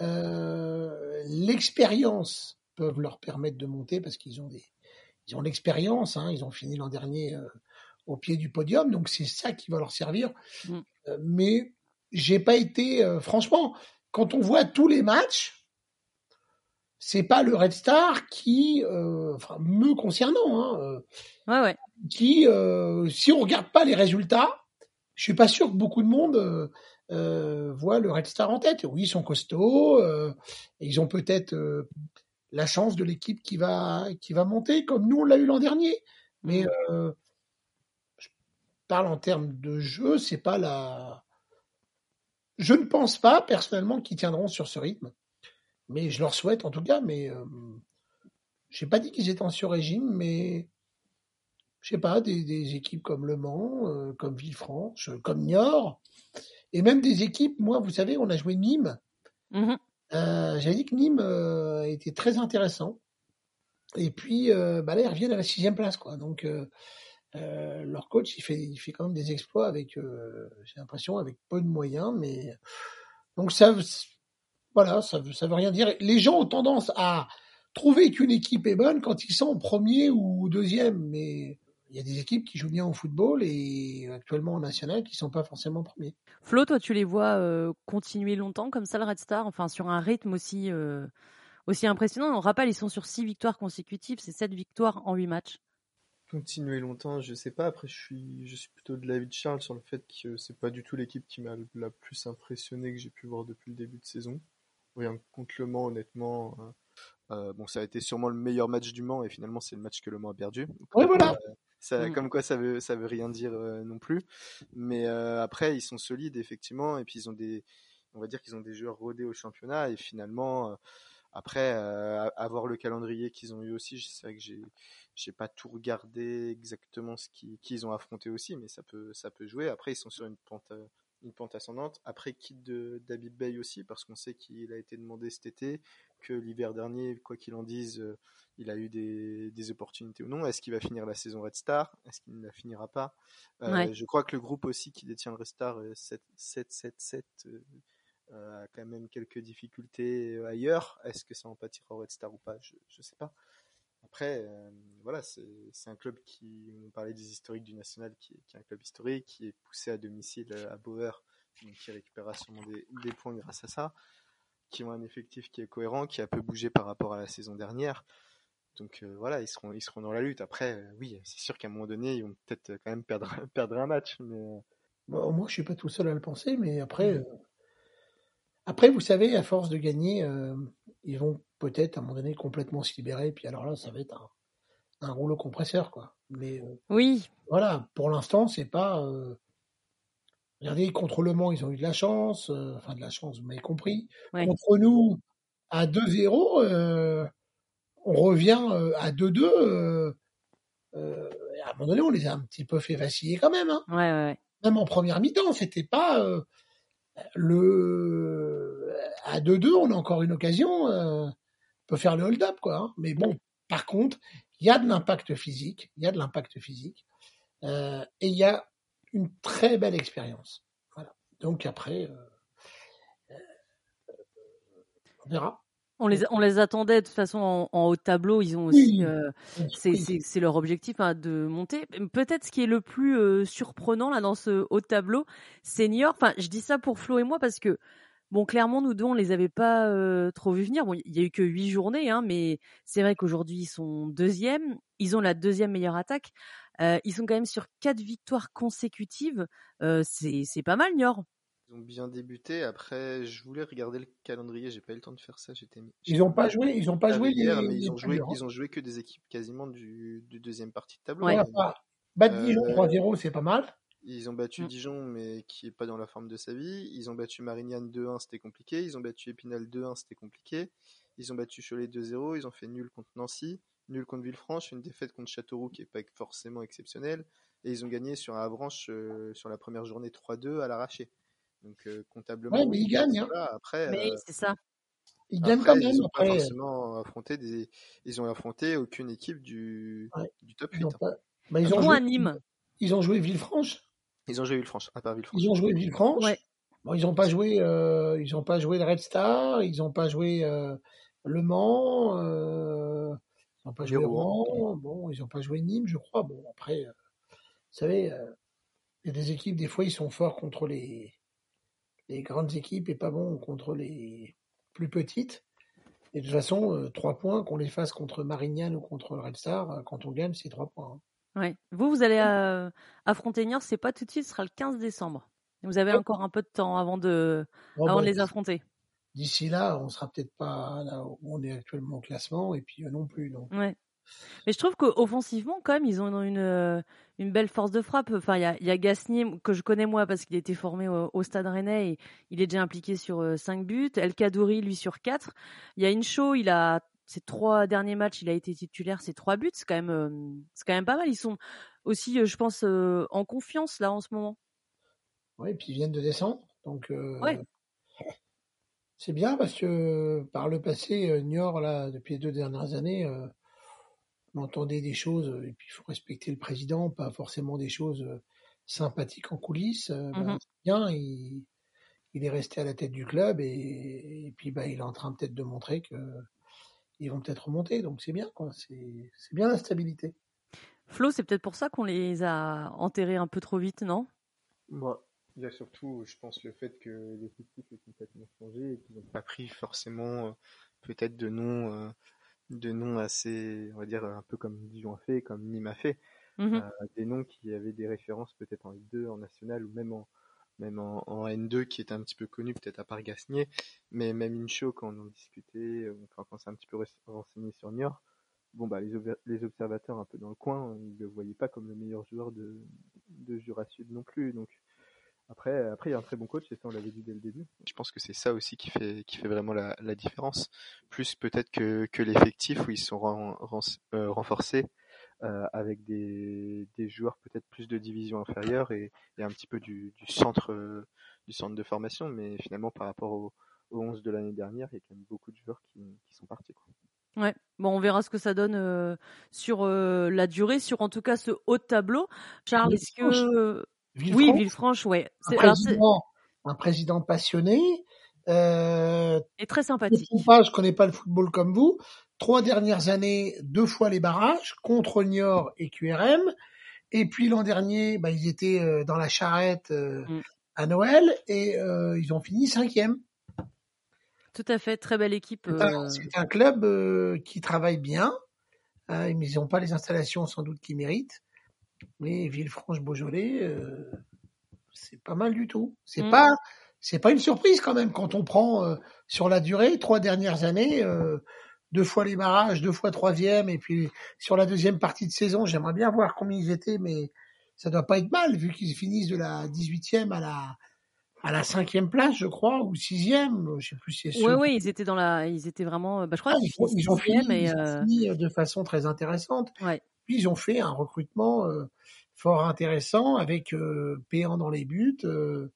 euh, l'expérience peut leur permettre de monter parce qu'ils ont des ils ont l'expérience, hein, ils ont fini l'an dernier euh, au pied du podium, donc c'est ça qui va leur servir. Mm. Euh, mais j'ai pas été, franchement, quand on voit tous les matchs, c'est pas le Red Star qui, enfin, me concernant, hein, ouais, ouais. qui, si on regarde pas les résultats, je suis pas sûr que beaucoup de monde euh, voient le Red Star en tête. Oui, ils sont costauds, euh, ils ont peut-être euh, la chance de l'équipe qui va qui va monter, comme nous on l'a eu l'an dernier. Mais mmh. euh, je parle en termes de jeu, c'est pas la je ne pense pas personnellement qu'ils tiendront sur ce rythme, mais je leur souhaite en tout cas. Mais j'ai pas dit qu'ils étaient en sur-régime, mais je sais pas des, des, équipes comme Le Mans, euh, comme Villefranche, comme Niort, et même des équipes. Moi, vous savez, on a joué Nîmes. Mmh euh, J'avais dit que Nîmes euh, était très intéressant. Et puis, euh, bah là, ils reviennent à la sixième place, quoi. Donc, euh, euh, leur coach, il fait, il fait quand même des exploits avec, j'ai l'impression, avec peu de moyens, mais donc ça, voilà, ça veut, ça veut rien dire. Les gens ont tendance à trouver qu'une équipe est bonne quand ils sont premier ou deuxième, mais il y a des équipes qui jouent bien au football et actuellement en national qui sont pas forcément premiers. Flo, toi, tu les vois euh, continuer longtemps comme ça le Red Star, enfin sur un rythme aussi euh, aussi impressionnant. On rappelle, ils sont sur six victoires consécutives, c'est sept victoires en huit matchs. Continuer longtemps, je sais pas. Après, je suis je suis plutôt de l'avis de Charles sur le fait que c'est pas du tout l'équipe qui m'a la plus impressionné que j'ai pu voir depuis le début de saison. Rien contre le Mans, honnêtement. Euh, bon, ça a été sûrement le meilleur match du Mans et finalement c'est le match que le Mans a perdu. Oui, voilà. Ça, mmh. Comme quoi, ça veut, ça veut rien dire euh, non plus. Mais euh, après, ils sont solides effectivement, et puis ils ont des, on va dire qu'ils ont des joueurs rodés au championnat, et finalement, euh, après avoir le calendrier qu'ils ont eu aussi, c'est vrai que j'ai, j'ai pas tout regardé exactement ce qu'ils ont affronté aussi, mais ça peut, ça peut jouer. Après, ils sont sur une pente une pente ascendante. Après, quitte de David Bay aussi, parce qu'on sait qu'il a été demandé cet été, que l'hiver dernier, quoi qu'il en dise, euh, il a eu des, des opportunités ou non. Est-ce qu'il va finir la saison Red Star? Est-ce qu'il ne la finira pas? Euh, Je crois que le groupe aussi qui détient le Red Star 7-7-7 euh, a quand même quelques difficultés ailleurs. Est-ce que ça en pâtira au Red Star ou pas? Je ne sais pas. Après, voilà, c'est un club qui, on parlait des historiques du national, qui, qui, est un club historique, qui est poussé à domicile à Bauer, donc qui récupérera sûrement des, des, points grâce à ça qui ont un effectif qui est cohérent, qui a peu bougé par rapport à la saison dernière. Donc euh, voilà, ils seront, ils seront dans la lutte. Après, euh, oui, c'est sûr qu'à un moment donné, ils vont peut-être quand même perdre, perdre un match. Mais... Euh, bon, moi, je suis pas tout seul à le penser, mais après, après, vous savez, à force de gagner, ils vont peut-être à un moment donné complètement se libérer. Puis alors là, ça va être un, un rouleau compresseur, quoi. Mais oui. Voilà, pour l'instant, c'est pas Regardez, contre Le Mans, ils ont eu de la chance, euh, enfin de la chance, vous m'avez compris. Ouais. Contre nous, à 2-0, euh, on revient euh, à 2-2. Euh, euh, à un moment donné, on les a un petit peu fait vaciller quand même. Hein. Ouais, ouais. Même en première mi-temps, c'était pas le à 2-2, on a encore une occasion, on peut faire le hold-up quoi. Hein. Mais bon, par contre, il y a de l'impact physique, il y a de l'impact physique, et il y a une très belle expérience. Voilà. Donc après, euh, euh, on verra. On les, on les attendait de toute façon en, en haut de tableau. Ils ont aussi, euh, c'est leur objectif hein, de monter. Peut-être ce qui est le plus euh, surprenant là dans ce haut de tableau, senior. Enfin, je dis ça pour Flo et moi parce que bon, clairement nous deux on les avait pas euh, trop vus venir. Bon, il y a eu que huit journées, hein, mais c'est vrai qu'aujourd'hui ils sont deuxième. Ils ont la deuxième meilleure attaque. Euh, ils sont quand même sur quatre victoires consécutives. Euh, c'est pas mal, Niort. Ils ont bien débuté. Après, je voulais regarder le calendrier. J'ai pas eu le temps de faire ça. J'étais. Ils ont pas joué. Ils ont pas joué. Hier, mais ils ont joué. Ils ont joué que des équipes quasiment du, du deuxième partie de tableau. Ouais, bah, battre Dijon 3-0, c'est pas mal. Ils ont battu mm. Dijon, mais qui est pas dans la forme de sa vie. Ils ont battu Marignane 2-1, c'était compliqué. Ils ont battu Épinal 2-1, c'était compliqué. Ils ont battu Cholet 2-0. Ils ont fait nul contre Nancy nul contre Villefranche, une défaite contre Châteauroux qui est pas forcément exceptionnelle, et ils ont gagné sur un Avranches euh, sur la première journée 3-2 à l'arraché. Donc euh, comptablement. Ouais, mais ils gagnent. Hein. Après, mais euh, c'est ça. Ils gagnent quand même. Ils ont après. forcément affronté des. Ils ont affronté aucune équipe du, ouais. du top 8. Ils ont, hein. pas... bah, ils ont joué à Nîmes. Ils ont joué Villefranche. Ils ont joué Villefranche, à part Villefranche. Ils ont joué Villefranche. Ouais. Bon, ils n'ont pas joué. Euh, ils ont pas joué le Red Star. Ils n'ont pas joué euh, Le Mans. Euh, ils n'ont pas joué Rouen. Bon, ils n'ont pas joué Nîmes, je crois. Bon, après, euh, vous savez, euh, il y a des équipes, des fois, ils sont forts contre les, les grandes équipes et pas bons contre les plus petites. Et de toute façon, euh, trois points, qu'on les fasse contre Marignane ou contre le Red Star, quand on gagne, c'est trois points. Hein. Ouais. Vous, vous allez euh, affronter Niort, c'est pas tout de suite, ce sera le 15 décembre. Vous avez encore un peu de temps avant de, Bon, avant bah, de les affronter. D'ici là, on sera peut-être pas là où on est actuellement au classement et puis eux non plus. Donc, Ouais. Mais je trouve qu'offensivement, quand même, ils ont une, une belle force de frappe. Enfin, il y a, y a Gasnier, que je connais moi parce qu'il a été formé au, Stade Rennais et il est déjà impliqué sur 5 buts. El Kadouri, lui, sur 4. Il y a Incho, il a ces trois derniers matchs, il a été titulaire, c'est trois buts, c'est quand même, c'est quand même pas mal. Ils sont aussi, je pense, en confiance là en ce moment. Oui, puis ils viennent de descendre, donc c'est bien parce que par le passé, Niort là, depuis les deux dernières années, on entendait des choses et puis il faut respecter le président, pas forcément des choses sympathiques en coulisses. Ben, mmh bien, il, est resté à la tête du club et, et puis bah, il est en train peut-être de montrer que ils vont peut-être remonter, donc c'est bien, quoi. C'est bien la stabilité. Flo, c'est peut-être pour ça qu'on les a enterrés un peu trop vite, non? Moi, il y a surtout, je pense, le fait que l'effectif est complètement changé et qu'ils n'ont pas pris forcément euh, peut-être de noms, euh, de noms assez, on va dire, un peu comme Dijon a fait, comme Nîmes a fait. Mmh euh, des noms qui avaient des références peut-être en Ligue 2, en National ou même en, même en, N2 qui est un petit peu connu peut-être à part Gasnier, mais même Incho quand on en discutait, euh, quand on s'est un petit peu renseigné sur Niort, bon bah les, les, observateurs un peu dans le coin, ils le voyaient pas comme le meilleur joueur de, de Jura Sud non plus, donc après, après, il y a un très bon coach et ça, on l'avait dit dès le début. Je pense que c'est ça aussi qui fait, qui fait vraiment la, la différence. Plus peut-être que, que l'effectif où ils sont euh, renforcés euh, avec des, des joueurs peut-être plus de division inférieure et, et un petit peu du, du centre euh, du centre de formation, mais finalement par rapport au, au 11 de l'année dernière, il y a quand même beaucoup de joueurs qui, qui sont partis. Quoi. Ouais, bon, on verra ce que ça donne euh, sur euh, la durée, sur en tout cas ce haut tableau. Charles, est-ce que oui, Villefranche, ouais. Un président, un président passionné. Euh, et très sympathique. Je ne connais pas le football comme vous, trois dernières années, deux fois les barrages contre Niort et QRM. Et puis l'an dernier, bah, ils étaient euh, dans la charrette euh, mm. à Noël et euh, ils ont fini cinquième. Tout à fait, très belle équipe. C'est un, club qui travaille bien, mais ils n'ont pas les installations sans doute qu'ils méritent. Mais Villefranche-Beaujolais, c'est pas mal du tout. C'est mm. pas, c'est pas une surprise quand même quand on prend sur la durée trois dernières années deux fois les barrages, deux fois troisième, et puis sur la deuxième partie de saison, j'aimerais bien voir combien ils étaient, mais ça doit pas être mal vu qu'ils finissent de la 18e à la à la cinquième place, je crois, ou sixième, je sais plus si c'est Oui, oui, ils étaient dans la, ils étaient vraiment, bah, je crois, ah, ils, ont fini, euh, fini, de façon très intéressante. Ouais. Puis ils ont fait un recrutement euh, fort intéressant avec euh, Péan dans les buts, euh,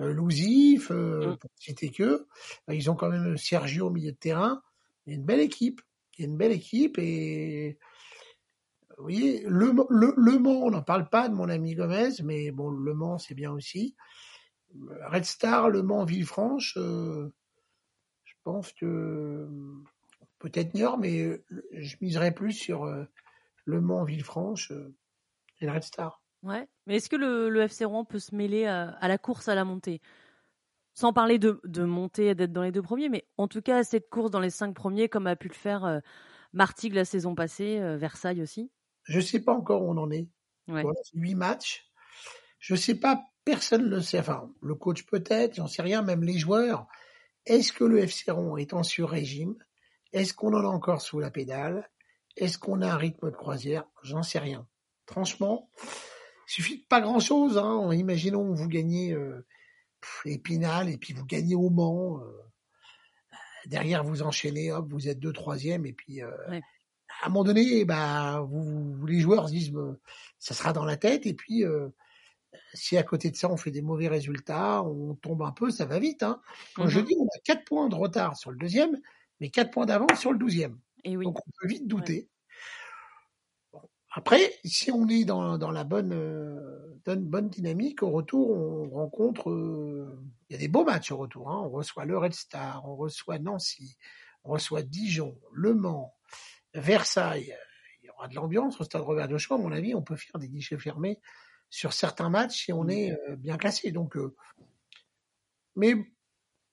euh Lousif, mmh. pour citer que. Ils ont quand même Sergio au milieu de terrain. Il y a une belle équipe. Il y a une belle équipe et vous voyez, le, le, le Mans, on n'en parle pas de mon ami Gomez, mais bon, Le Mans, c'est bien aussi. Red Star, Le Mans, Villefranche, euh, je pense que peut-être Niort, mais je miserais plus sur euh, Le Mans, Villefranche euh, et le Red Star. Ouais, mais est-ce que le, le FC Rouen peut se mêler à la course à la montée? Sans parler de, de monter et d'être dans les deux premiers, mais en tout cas cette course dans les cinq premiers, comme a pu le faire euh, Martigues la saison passée, euh, Versailles aussi Je ne sais pas encore où on en est. Huit matchs. Je ne sais pas, personne ne le sait. Enfin, le coach peut-être, j'en sais rien, même les joueurs. Est-ce que le FC Ron est en sur-régime? Est-ce qu'on en a encore sous la pédale? Est-ce qu'on a un rythme de croisière? J'en sais rien. Franchement, il suffit de pas grand-chose. Hein. Imaginons que vous gagnez... Euh, Épinal, et puis vous gagnez au Mans. Euh, derrière, vous enchaînez, hop, vous êtes deux troisième, et puis euh, à un moment donné, bah, vous, les joueurs se disent, ça sera dans la tête, et puis euh, si à côté de ça on fait des mauvais résultats, on tombe un peu, ça va vite. Hein. Quand je mmh dis, on a quatre points de retard sur le deuxième, mais quatre points d'avance sur le douzième. Et Donc on peut vite douter. Après, si on est dans, dans la bonne, euh, bonne dynamique, au retour, on rencontre, euh, il y a des beaux matchs au retour. Hein. On reçoit le Red Star, on reçoit Nancy, on reçoit Dijon, Le Mans, Versailles. Il y aura de l'ambiance au stade Robert de à mon avis. On peut faire des guichets fermés sur certains matchs si on est euh, bien classé. Donc, mais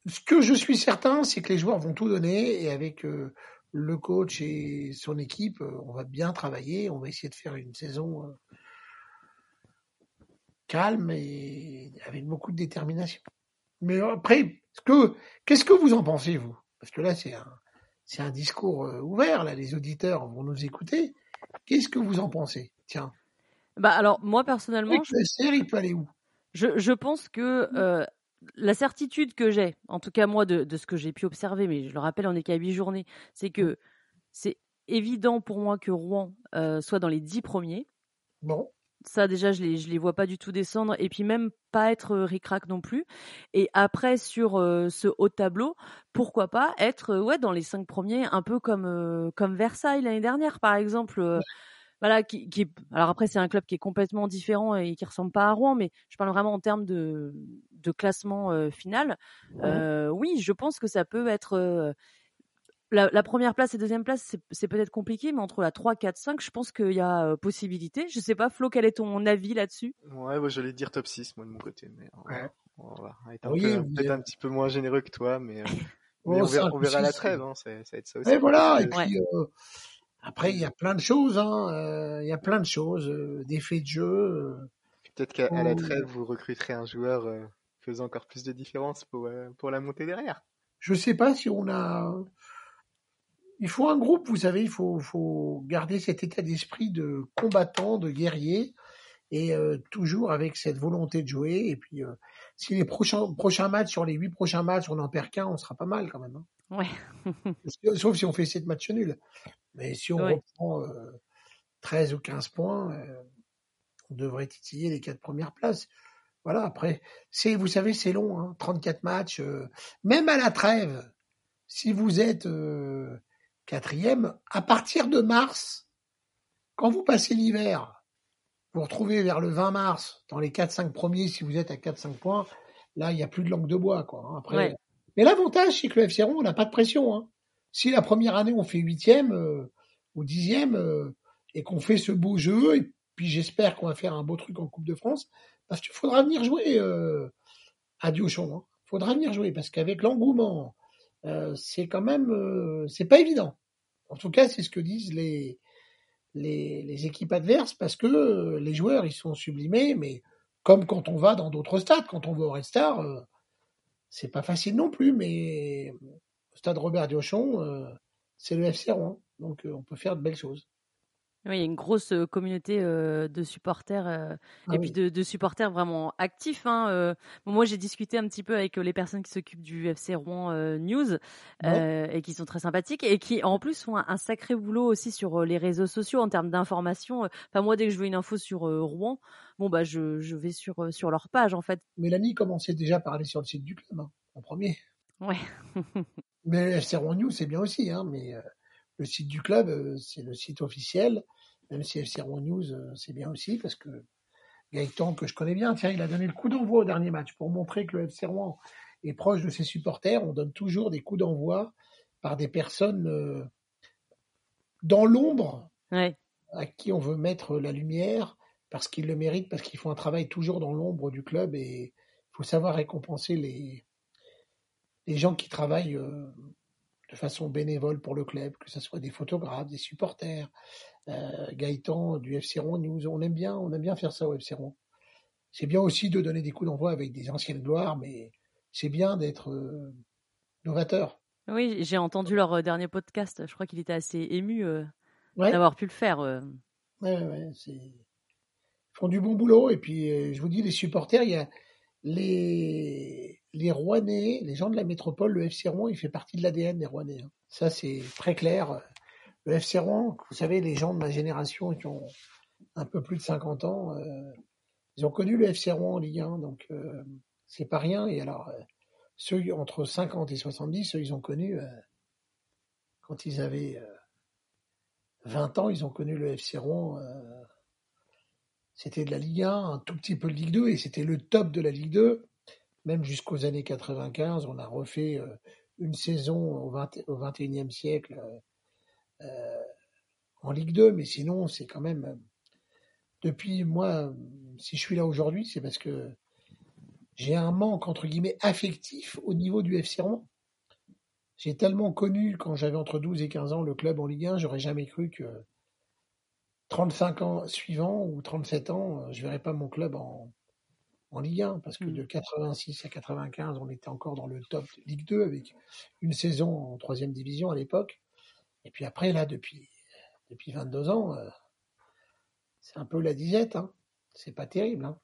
ce que je suis certain, c'est que les joueurs vont tout donner et avec le coach et son équipe, euh, on va bien travailler, on va essayer de faire une saison euh, calme et avec beaucoup de détermination. Mais après, qu'est-ce que vous en pensez, vous? Parce que là, c'est un, discours ouvert, là, les auditeurs vont nous écouter. Qu'est-ce que vous en pensez? Tiens. Bah alors moi personnellement, je... le il peut aller où? Je, je, pense que euh, la certitude que j'ai, en tout cas moi de, de ce que j'ai pu observer, mais je le rappelle, on n'est qu'à huit journées, c'est que c'est évident pour moi que Rouen euh, soit dans les dix premiers. Bon. Ça déjà, je les je les vois pas du tout descendre et puis même pas être euh, ricrac non plus. Et après sur euh, ce haut tableau, pourquoi pas être ouais dans les cinq premiers, un peu comme comme Versailles l'année dernière par exemple. Voilà, qui, qui alors après c'est un club qui est complètement différent et qui ressemble pas à Rouen, mais je parle vraiment en termes de de classement final. oui, je pense que ça peut être la, première place et deuxième place, c'est peut-être compliqué, mais entre la 3, 4, 5, je pense qu'il y a euh, possibilité. Je sais pas, Flo, quel est ton avis là-dessus? Ouais, moi j'allais dire top 6, moi de mon côté. Mais on va être peut-être un petit peu moins généreux que toi, mais, euh, on, verra, la trêve, hein, ça, va être ça aussi. Et voilà, et puis, euh, après, il y a plein de choses, hein, il y a plein de choses, des faits de jeu. Peut-être qu'à la trêve, vous recruterez un joueur faisant encore plus de différence pour, pour la montée derrière. Je sais pas si on a il faut un groupe, vous savez, il faut, faut garder cet état d'esprit de combattant, de guerrier, et euh, toujours avec cette volonté de jouer. Et puis, euh, si les prochains, prochains matchs, sur les huit prochains matchs, on n'en perd qu'un, on sera pas mal quand même. Hein. Ouais. Sauf si on fait sept matchs nuls. Mais si on reprend euh, 13 ou 15 points, euh, on devrait titiller les quatre premières places. Voilà, après, c'est, vous savez, c'est long, hein, 34 matchs. Euh, même à la trêve, si vous êtes Quatrième, à partir de mars, quand vous passez l'hiver, vous retrouvez vers le 20 mars, dans les 4-5 premiers, si vous êtes à 4-5 points, là, il n'y a plus de langue de bois, quoi. Hein, après. Mais l'avantage, c'est que le FC Rouen, on n'a pas de pression. Hein. Si la première année, on fait huitième euh, ou dixième, euh, et qu'on fait ce beau jeu, et puis j'espère qu'on va faire un beau truc en Coupe de France, parce qu'il faudra venir jouer euh, à Diochon. Hein. faudra venir jouer, parce qu'avec l'engouement, euh, c'est quand même, euh, c'est pas évident. En tout cas, c'est ce que disent les, les, les, équipes adverses parce que euh, les joueurs, ils sont sublimés, mais comme quand on va dans d'autres stades, quand on va au Red Star, c'est pas facile non plus, mais au stade Robert Diochon, c'est le FC Rouen, donc on peut faire de belles choses. Oui, il y a une grosse communauté de supporters ah et puis de, de, supporters vraiment actifs. Hein, moi, j'ai discuté un petit peu avec les personnes qui s'occupent du FC Rouen News et qui sont très sympathiques et qui en plus font un, sacré boulot aussi sur les réseaux sociaux en termes d'information. Enfin, moi, dès que je veux une info sur Rouen, bon bah je, je vais sur sur leur page en fait. Mélanie commençait déjà à parler sur le site du club hein, en premier. Ouais. mais FC Rouen News, c'est bien aussi, hein, mais le site du club, euh, c'est le site officiel. Même si FC Rouen News, euh, c'est bien aussi parce que Gaëtan, que je connais bien, tiens, il a donné le coup d'envoi au dernier match pour montrer que le FC Rouen est proche de ses supporters. On donne toujours des coups d'envoi par des personnes euh, dans l'ombre à qui on veut mettre la lumière parce qu'ils le méritent, parce qu'ils font un travail toujours dans l'ombre du club et il faut savoir récompenser les, les gens qui travaillent de façon bénévole pour le club, que ce soit des photographes, des supporters, euh, Gaëtan du FC Rouen, nous, on aime bien, on aime bien faire ça au FC Rouen. C'est bien aussi de donner des coups d'envoi avec des anciennes gloires, mais c'est bien d'être euh, novateur. Oui, j'ai entendu leur euh, dernier podcast. Je crois qu'il était assez ému d'avoir pu le faire. Ouais, ouais. Ils font du bon boulot. Et puis, je vous dis, les supporters, il y a les les Rouennais, les gens de la métropole, le FC Rouen, il fait partie de l'ADN des Rouennais. Hein. Ça, c'est très clair. Le FC Rouen, vous savez, les gens de ma génération qui ont un peu plus de 50 ans, euh, ils ont connu le FC Rouen en Ligue 1, donc euh, c'est pas rien. Et alors, euh, ceux entre 50 et 70, ceux ils ont connu quand ils avaient 20 ans, ils ont connu le FC Rouen. c'était de la Ligue 1, un tout petit peu de Ligue 2, et c'était le top de la Ligue 2 même jusqu'aux années 95, on a refait euh, une saison au, 20, au 21e siècle euh, euh, en Ligue 2, mais sinon, c'est quand même. Depuis moi, si je suis là aujourd'hui, c'est parce que j'ai un manque, entre guillemets, affectif au niveau du FC Rouen. J'ai tellement connu, quand j'avais entre 12 et 15 ans, le club en Ligue 1, j'aurais jamais cru que 35 ans suivants ou 37 ans, je verrais pas mon club en, en Ligue 1, parce que de 86 à 95, on était encore dans le top de Ligue 2 avec une saison en troisième division à l'époque. Et puis après, là, depuis, depuis 22 ans, euh, c'est un peu la disette. Hein. C'est pas terrible. Hein.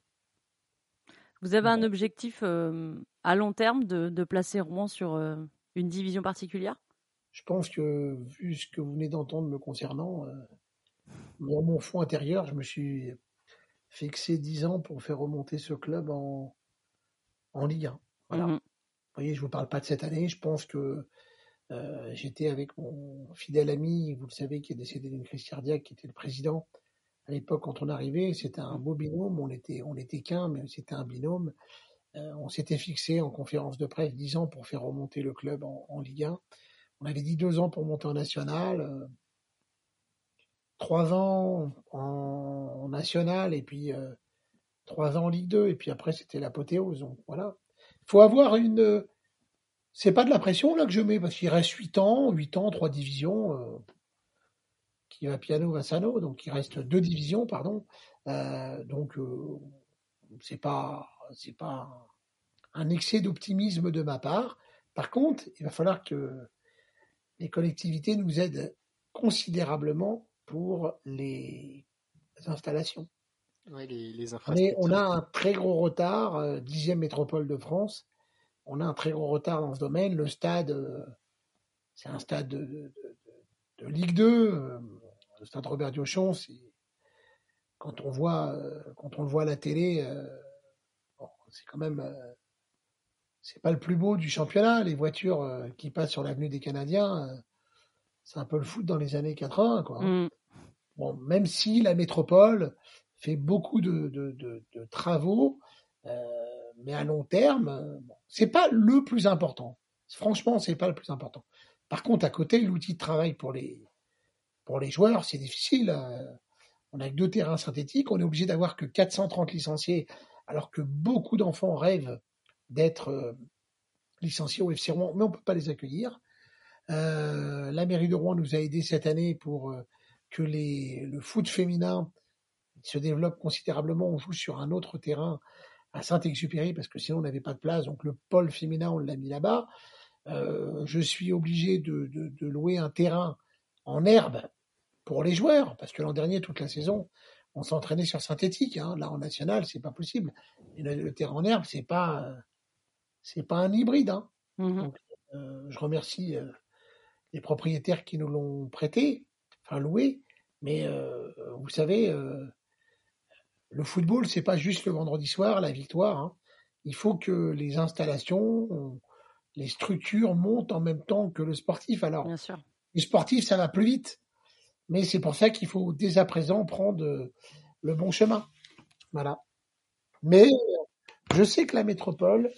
Vous avez un objectif euh, à long terme de, de placer Rouen sur euh, une division particulière? Je pense que, vu ce que vous venez d'entendre me concernant, dans mon fond intérieur, je me suis fixé 10 ans pour faire remonter ce club en, en Ligue 1. Voilà. Mhm. Vous voyez, je vous parle pas de cette année. Je pense que euh, j'étais avec mon fidèle ami, vous le savez, qui est décédé d'une crise cardiaque, qui était le président à l'époque quand on arrivait. C'était un beau binôme. On était, on était qu'un, mais c'était un binôme. Euh, on s'était fixé en conférence de presse 10 ans pour faire remonter le club en, en Ligue 1. On avait dit deux ans pour monter en national, euh, trois ans en, national et puis euh, trois ans en Ligue 2 et puis après c'était l'apothéose. Donc voilà. Faut avoir une. euh, C'est pas de la pression là que je mets parce qu'il reste huit ans, huit ans, trois divisions. euh, qui va piano va sano, donc il reste deux divisions, pardon. Donc c'est pas c'est pas un excès d'optimisme de ma part. Par contre, il va falloir que les collectivités nous aident considérablement pour les installations. Ouais, les, les On, a un très gros retard, euh, dixième métropole de France. On a un très gros retard dans ce domaine. Le stade, euh, c'est un stade de, de- de- de Ligue 2. euh, le stade Robert Diochon, c'est quand on voit, euh, quand on le voit à la télé, euh, bon, c'est quand même, euh, c'est pas le plus beau du championnat. Les voitures euh, qui passent sur l'avenue des Canadiens, euh, c'est un peu le foot dans les années 80, quoi. hein. Même si la métropole fait beaucoup de, travaux, euh, mais à long terme, euh, bon, c'est pas le plus important. Franchement, c'est pas le plus important. Par contre, à côté, l'outil de travail pour les pour les joueurs, c'est difficile. euh, On a que deux terrains synthétiques, on est obligé d'avoir que 430 licenciés, alors que beaucoup d'enfants rêvent d'être euh, licenciés au FC Rouen, mais on peut pas les accueillir. La mairie de Rouen nous a aidés cette année pour que les, le foot féminin se développe considérablement. On joue sur un autre terrain à Saint-Exupéry parce que sinon on n'avait pas de place. Donc le pôle féminin, on l'a mis là-bas. Euh, je suis obligé de, de, de louer un terrain en herbe pour les joueurs parce que l'an dernier, toute la saison, on s'entraînait sur synthétique. Hein. Là, en national, c'est pas possible. Et le, le terrain en herbe, c'est pas, c'est pas un hybride. Hein. Mhm. Euh, je remercie euh, les propriétaires qui nous l'ont prêté, enfin loué. Mais euh, vous savez, euh, le football, c'est pas juste le vendredi soir, la victoire. hein. Il faut que les installations, les structures montent en même temps que le sportif. Alors, Bien sûr. le sportif, ça va plus vite. Mais c'est pour ça qu'il faut dès à présent prendre euh, le bon chemin. Voilà. Mais je sais que la métropole,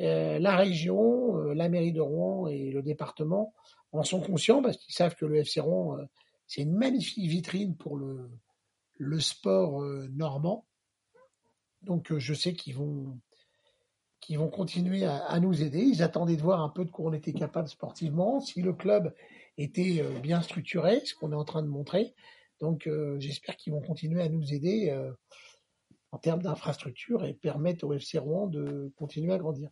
euh, la région, euh, la mairie de Rouen et le département en sont conscients parce qu'ils savent que le FC Rouen, euh, c'est une magnifique vitrine pour le, sport euh, normand. Donc euh, je sais qu'ils vont continuer à, nous aider. Ils attendaient de voir un peu de quoi on était capable sportivement, si le club était euh, bien structuré, ce qu'on est en train de montrer. Donc j'espère qu'ils vont continuer à nous aider en termes d'infrastructure et permettre au FC Rouen de continuer à grandir.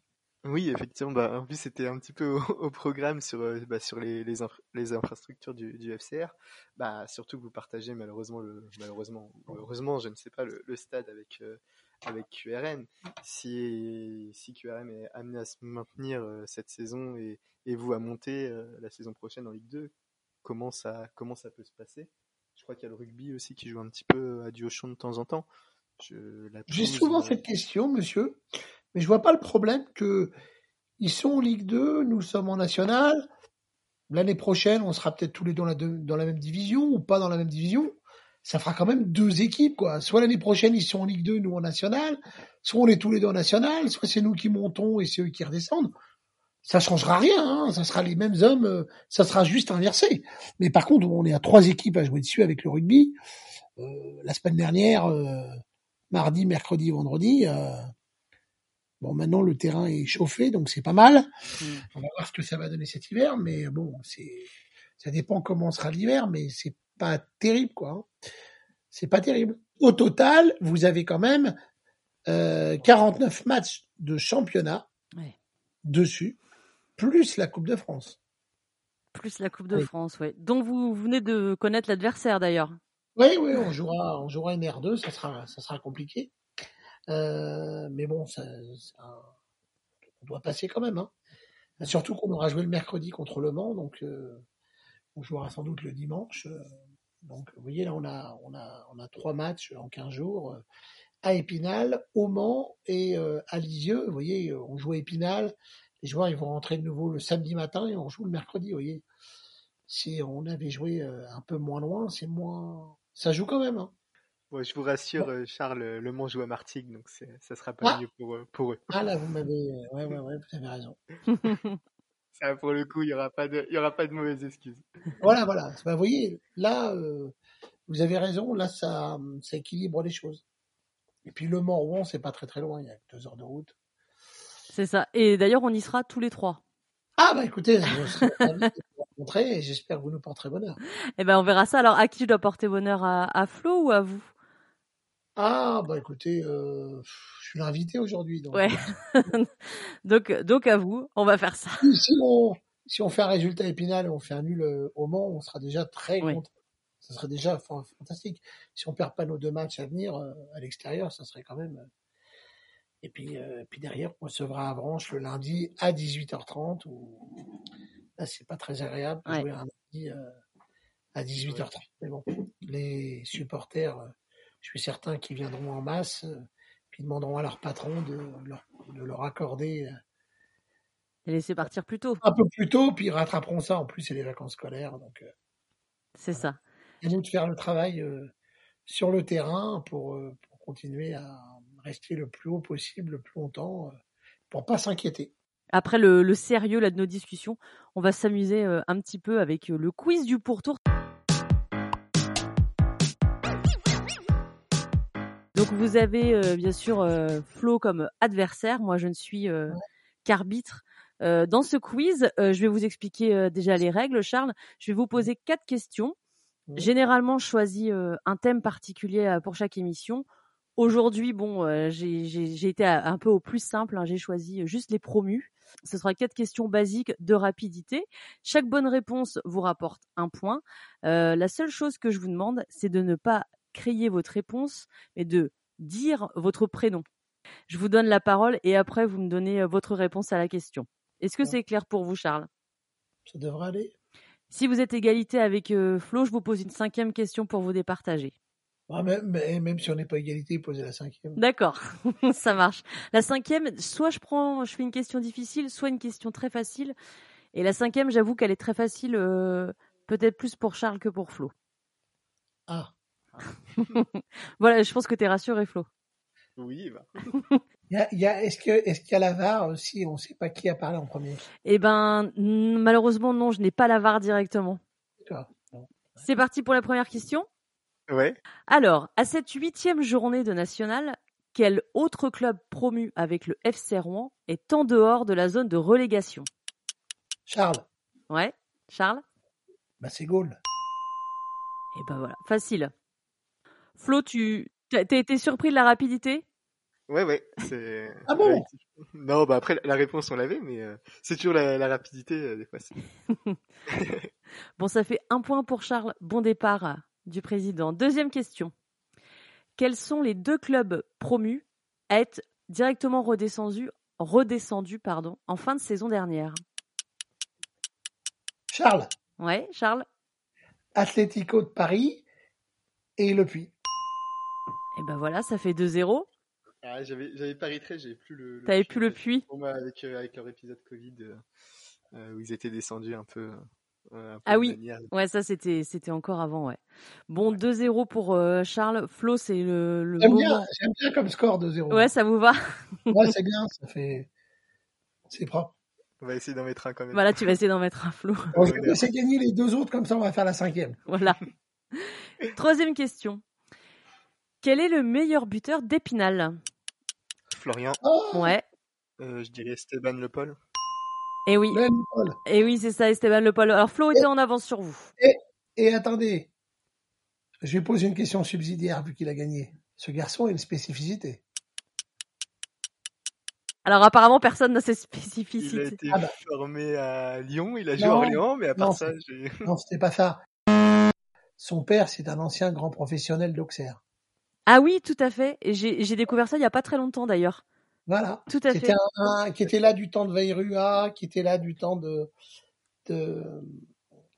Oui, effectivement. Bah, en plus, c'était un petit peu au, au programme sur, euh, bah, sur les, les, infra- les infrastructures du, du FCR. Bah, surtout que vous partagez malheureusement, le, malheureusement, heureusement, je ne sais pas, le, le stade avec, euh, avec QRM. Si, si QRM est amené à se maintenir euh, cette saison et, et vous à monter la saison prochaine en Ligue 2, comment ça, comment ça peut se passer? Je crois qu'il y a le rugby aussi qui joue un petit peu à Diochon de temps en temps. J'ai souvent cette question, monsieur, mais je vois pas le problème que ils sont en Ligue 2, nous sommes en National. L'année prochaine, on sera peut-être tous les deux dans la, même division ou pas dans la même division. Ça fera quand même deux équipes, quoi. Soit l'année prochaine, ils sont en Ligue 2, nous en National. Soit on est tous les deux en National. Soit c'est nous qui montons et c'est eux qui redescendent. Ça changera rien, hein. Ça sera les mêmes hommes. euh, Ça sera juste inversé. Mais par contre, on est à trois équipes à jouer dessus avec le rugby. Euh, la semaine dernière, euh, mardi, mercredi, vendredi. Euh, bon, maintenant le terrain est chauffé, donc c'est pas mal. Mhm. On va voir ce que ça va donner cet hiver, mais bon, c'est ça dépend comment sera l'hiver, mais c'est pas terrible, quoi. hein. C'est pas terrible. Au total, vous avez quand même euh, 49 matchs de championnat Ouais. dessus, plus la Coupe de France. Plus la Coupe de Oui. France, ouais. Dont vous venez de connaître l'adversaire d'ailleurs. Oui, oui, on jouera, on jouera une R2, ça sera, ça sera compliqué. Euh, mais bon, ça, on doit passer quand même. Hein. Surtout qu'on aura joué le mercredi contre Le Mans, donc euh, on jouera sans doute le dimanche. euh, donc, vous voyez, là, on a, trois matchs en 15 jours à Épinal, au Mans et à Lisieux. Vous voyez, on joue à Épinal. Les joueurs, ils vont rentrer de nouveau le samedi matin et on joue le mercredi. Vous voyez, si on avait joué un peu moins loin, c'est moins. Ça joue quand même. Hein. Je vous rassure, euh, Charles, euh, Le Mans joue à Martigues, donc c'est- ça sera pas Ah. mieux pour, eux- pour eux. Ah là, vous m'avez. Ouais, ouais, ouais, vous avez raison. Ça, pour le coup, il y aura pas de, il y aura pas de mauvaises excuses. Voilà, voilà. Bah, vous voyez, là, euh, vous avez raison. Là, ça, ça équilibre les choses. Et puis le Mans Rouen, c'est pas très très loin. Il y a deux heures de route. C'est ça. Et d'ailleurs, on y sera tous les trois. Ah bah écoutez, je ravi de vous rencontrer et j'espère que vous nous porterez bonheur. Eh ben, on verra ça. Alors, à qui je dois porter bonheur? À, à Flo ou à vous? Ah bah écoutez, euh, je suis l'invité aujourd'hui. Donc, Ouais. donc, donc à vous. On va faire ça. si, on, si on fait un résultat épinal et on fait un nul euh, au Mans, on sera déjà très Oui. content. Ça serait déjà fa- fantastique. Si on perd pas nos deux matchs à venir euh, à l'extérieur, ça serait quand même. euh, Et puis, euh, puis derrière, on recevra Avranches le lundi à 18h30. Où... Là, c'est pas très agréable de Ouais. jouer un lundi euh, à 18h30. Mais bon, les supporters, euh, je suis certain qu'ils viendront en masse, euh, puis demanderont à leur patron de leur, de leur accorder euh, Et laisser partir plus tôt. un peu plus tôt, puis ils rattraperont ça. En plus, c'est les vacances scolaires, donc euh, C'est ça. à nous de faire le travail sur le terrain pour, pour continuer à rester le plus haut possible, le plus longtemps, pour pas s'inquiéter. Après le, le sérieux là, de nos discussions, on va s'amuser un petit peu avec le quiz du pourtour. Donc vous avez euh, bien sûr euh, Flo comme adversaire, moi je ne suis euh, qu'arbitre. Euh, dans ce quiz, euh, je vais vous expliquer euh, déjà les règles, Charles. Je vais vous poser quatre questions. Généralement, je choisis euh, un thème particulier pour chaque émission. Aujourd'hui, bon, euh, j'ai été un peu au plus simple. hein. J'ai choisi juste les promus. Ce sera quatre questions basiques de rapidité. Chaque bonne réponse vous rapporte un point. Euh, la seule chose que je vous demande, c'est de ne pas crier votre réponse, mais de dire votre prénom. Je vous donne la parole et après vous me donnez euh, votre réponse à la question. Est-ce que Ouais. c'est clair pour vous, Charles? Ça devrait aller. Si vous êtes égalité avec euh, Flo, je vous pose une cinquième question pour vous départager. Ah, même, mais même si on n'est pas égalité, posez la cinquième. D'accord, ça marche. La cinquième, soit je prends, je fais une question difficile, soit une question très facile. Et la cinquième, j'avoue qu'elle est très facile, euh, peut-être plus pour Charles que pour Flo. Ah, Voilà, je pense que t'es rassuré, Flo. Oui, bah. il y a, y a, est-ce que est-ce qu'il y a la VAR aussi? On ne sait pas qui a parlé en premier. Eh ben, malheureusement, non, je n'ai pas la VAR directement. C'est parti pour la première question. Ouais. Alors, à cette huitième journée de national, quel autre club promu avec le FC Rouen est en dehors de la zone de relégation? Charles, Ouais, Charles? Bah c'est Gaulle. Eh ben voilà, facile. Flo, tu t'as été surpris de la rapidité? Ouais, ouais. C'est. Ah bon? Non, bah après la réponse on l'avait, mais euh, c'est toujours la, la rapidité euh, des fois. c'est- Bon, ça fait un point pour Charles. Bon départ euh, du président. Deuxième question. Quels sont les deux clubs promus à être directement redescendus, redescendus pardon, en fin de saison dernière? Charles, Ouais, Charles Atlético de Paris et Le Puy. Eh ben voilà, ça fait 2-0. Ah, j'avais j'avais Paris 13, j'avais plus le. T'avais plus le puits. Avec euh, avec leur épisode Covid euh, euh, où ils étaient descendus un peu. euh, un peu Ah de oui. manière. Ouais, ça c'était c'était encore avant, ouais. Bon, 2-0 pour euh, Charles. Flo, c'est le, le J'aime bien, j'aime bien comme score de 0 Ouais, ça vous va? Ouais, c'est bien, ça fait. C'est propre. On va essayer d'en mettre un quand même. Voilà, tu vas essayer d'en mettre un Flo. On va laisser gagner les deux autres, comme ça on va faire la cinquième. Voilà. Troisième question. Quel est le meilleur buteur d'Épinal? Florian, Oh, Ouais. euh, je dirais Esteban Le Paul. Et oui. Paul. Et oui, c'est ça, Esteban Le Paul. Alors Flo était en avance sur vous. Et attendez, je vais poser une question subsidiaire vu qu'il a gagné. Ce garçon a une spécificité. Alors apparemment personne n'a ces Il a spécificités. été Ah bah. formé à Lyon, il a joué à Orléans, mais à part non, ça, j'ai... non, c'était pas ça. Son père, c'est un ancien grand professionnel d'Auxerre. Ah oui, tout à fait. J'ai découvert ça il y a pas très longtemps d'ailleurs. Voilà. Tout à C'était fait. un, un- qui était là du temps de Veirua, qui était là du temps de de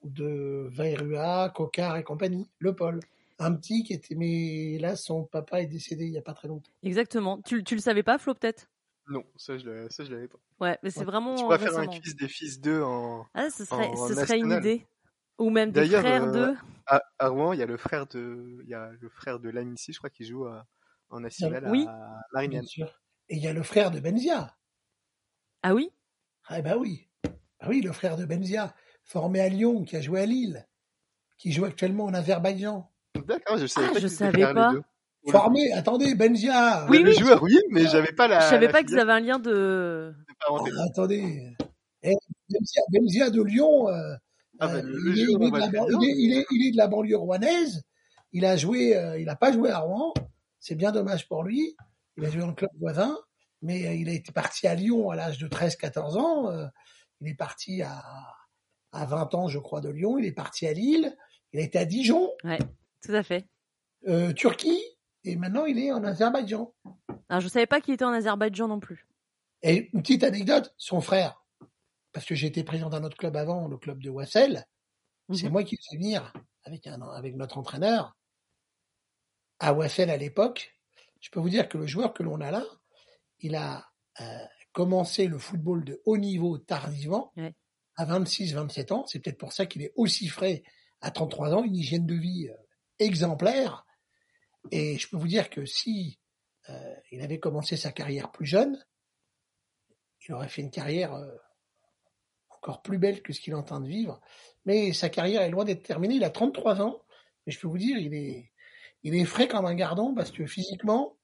de Veirua, Cocard et compagnie, le Paul. Un petit qui était, mais là, son papa est décédé il y a pas très longtemps. Exactement. Tu, tu le savais pas, Flo, peut-être? Non, ça je je l'avais pas. Ouais, mais c'est Ouais. vraiment Tu pourrais faire un quiz des fils d'eux en... Ah, ce serait, en ce serait une idée. Ou même des frères euh, d'eux. À, à Rouen, il y a le frère de, il y a le frère de Lamissi, je crois, qui joue à- en national Oui. à Bien Marignane. sûr. Et il y a le frère de Benzia. Ah oui? Ah bah oui. Ah oui, le frère de Benzia, formé à Lyon, qui a joué à Lille, qui joue actuellement en Azerbaïdjan. D'accord, je savais Ah, pas je savais pas. Formé, attendez, Benzia. Oui, le oui. joueur, oui, mais j'avais pas la. Je savais la pas qu'ils avaient un lien de. de parenté. Oh, attendez. Eh, Benzia, Benzia de Lyon, euh, Il, est, de la, banlieue rouennaise. Il a joué, euh, il a pas joué à Rouen. C'est bien dommage pour lui. Il a joué dans le club voisin, mais euh, il a été parti à Lyon à l'âge de 13-14 ans. euh, il est parti à, à 20 ans, je crois, de Lyon. Il est parti à Lille. Il a été à Dijon, Ouais, tout à fait. euh, Turquie, et maintenant il est en Azerbaïdjan. Alors, je savais pas qu'il était en Azerbaïdjan non plus. Et une petite anecdote, son frère, parce que j'étais président d'un autre club avant, le club de Wassel, c'est Mhm. moi qui fait venir avec, un, avec notre entraîneur à Wassel à l'époque. Je peux vous dire que le joueur que l'on a là, il a euh, commencé le football de haut niveau tardivement, Ouais. à 26-27 ans. C'est peut-être pour ça qu'il est aussi frais à 33 ans, une hygiène de vie euh, exemplaire. Et je peux vous dire que si euh, il avait commencé sa carrière plus jeune, il aurait fait une carrière encore plus belle que ce qu'il est en train de vivre. Mais sa carrière est loin d'être terminée. Il a 33 ans, mais je peux vous dire, il est, il est frais comme un gardon parce que physiquement,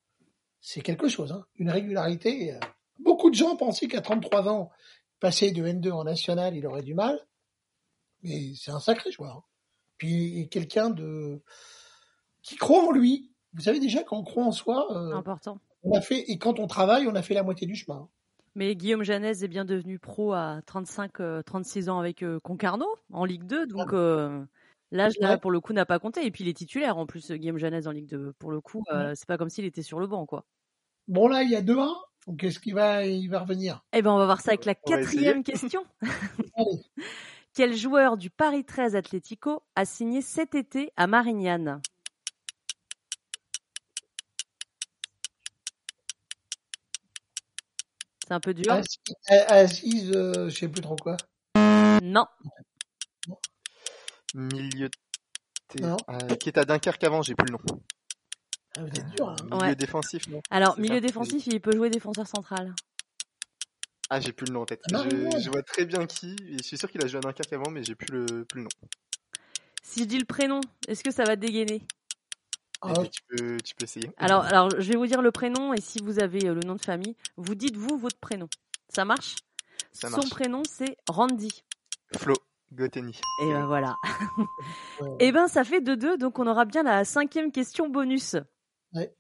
c'est quelque chose. Hein. Une régularité. euh, Beaucoup de gens pensaient qu'à 33 ans, passer de N2 en national, il aurait du mal. Mais c'est un sacré joueur. hein. Puis quelqu'un de qui croit en lui. Vous savez déjà quand on croit en soi, euh, Important. on a fait et quand on travaille, on a fait la moitié du chemin. Mais Guillaume Janez est bien devenu pro à 35, euh, 36 ans avec euh, Concarneau en Ligue 2. Donc euh, l'âge, là, pour le coup, n'a pas compté. Et puis il est titulaire en plus, Guillaume Janez en Ligue 2. Pour le coup, euh, c'est pas comme s'il était sur le banc, quoi. Bon là, il y a 2-1. Donc est-ce qu'il va, il va revenir? Eh ben, on va voir ça avec la quatrième question. Quel joueur du Paris 13 Atlético a signé cet été à Marignane? C'est un peu dur. Assis, Aziz, euh, je sais plus trop quoi. Non. Milieu Non. euh, qui est à Dunkerque avant, j'ai plus le nom. Ah, vous êtes dur. Là. Milieu Ouais. défensif, non? Alors, milieu défensif, il peut jouer défenseur central. Ah, j'ai plus le nom en tête. Ah, je, vois très bien qui. et je suis sûr qu'il a joué à Dunkerque avant, mais j'ai plus le, plus le nom. Si je dis le prénom, est-ce que ça va dégainer? Ah, Et tu peux, tu peux essayer? alors, alors, je vais vous dire le prénom et si vous avez euh, le nom de famille, vous dites vous votre prénom. Ça marche? Ça Son prénom, c'est Randy. Flo Goteni. Et ben voilà. ouais. Eh ben, ça fait 2-2, donc on aura bien la cinquième question bonus. Ouais.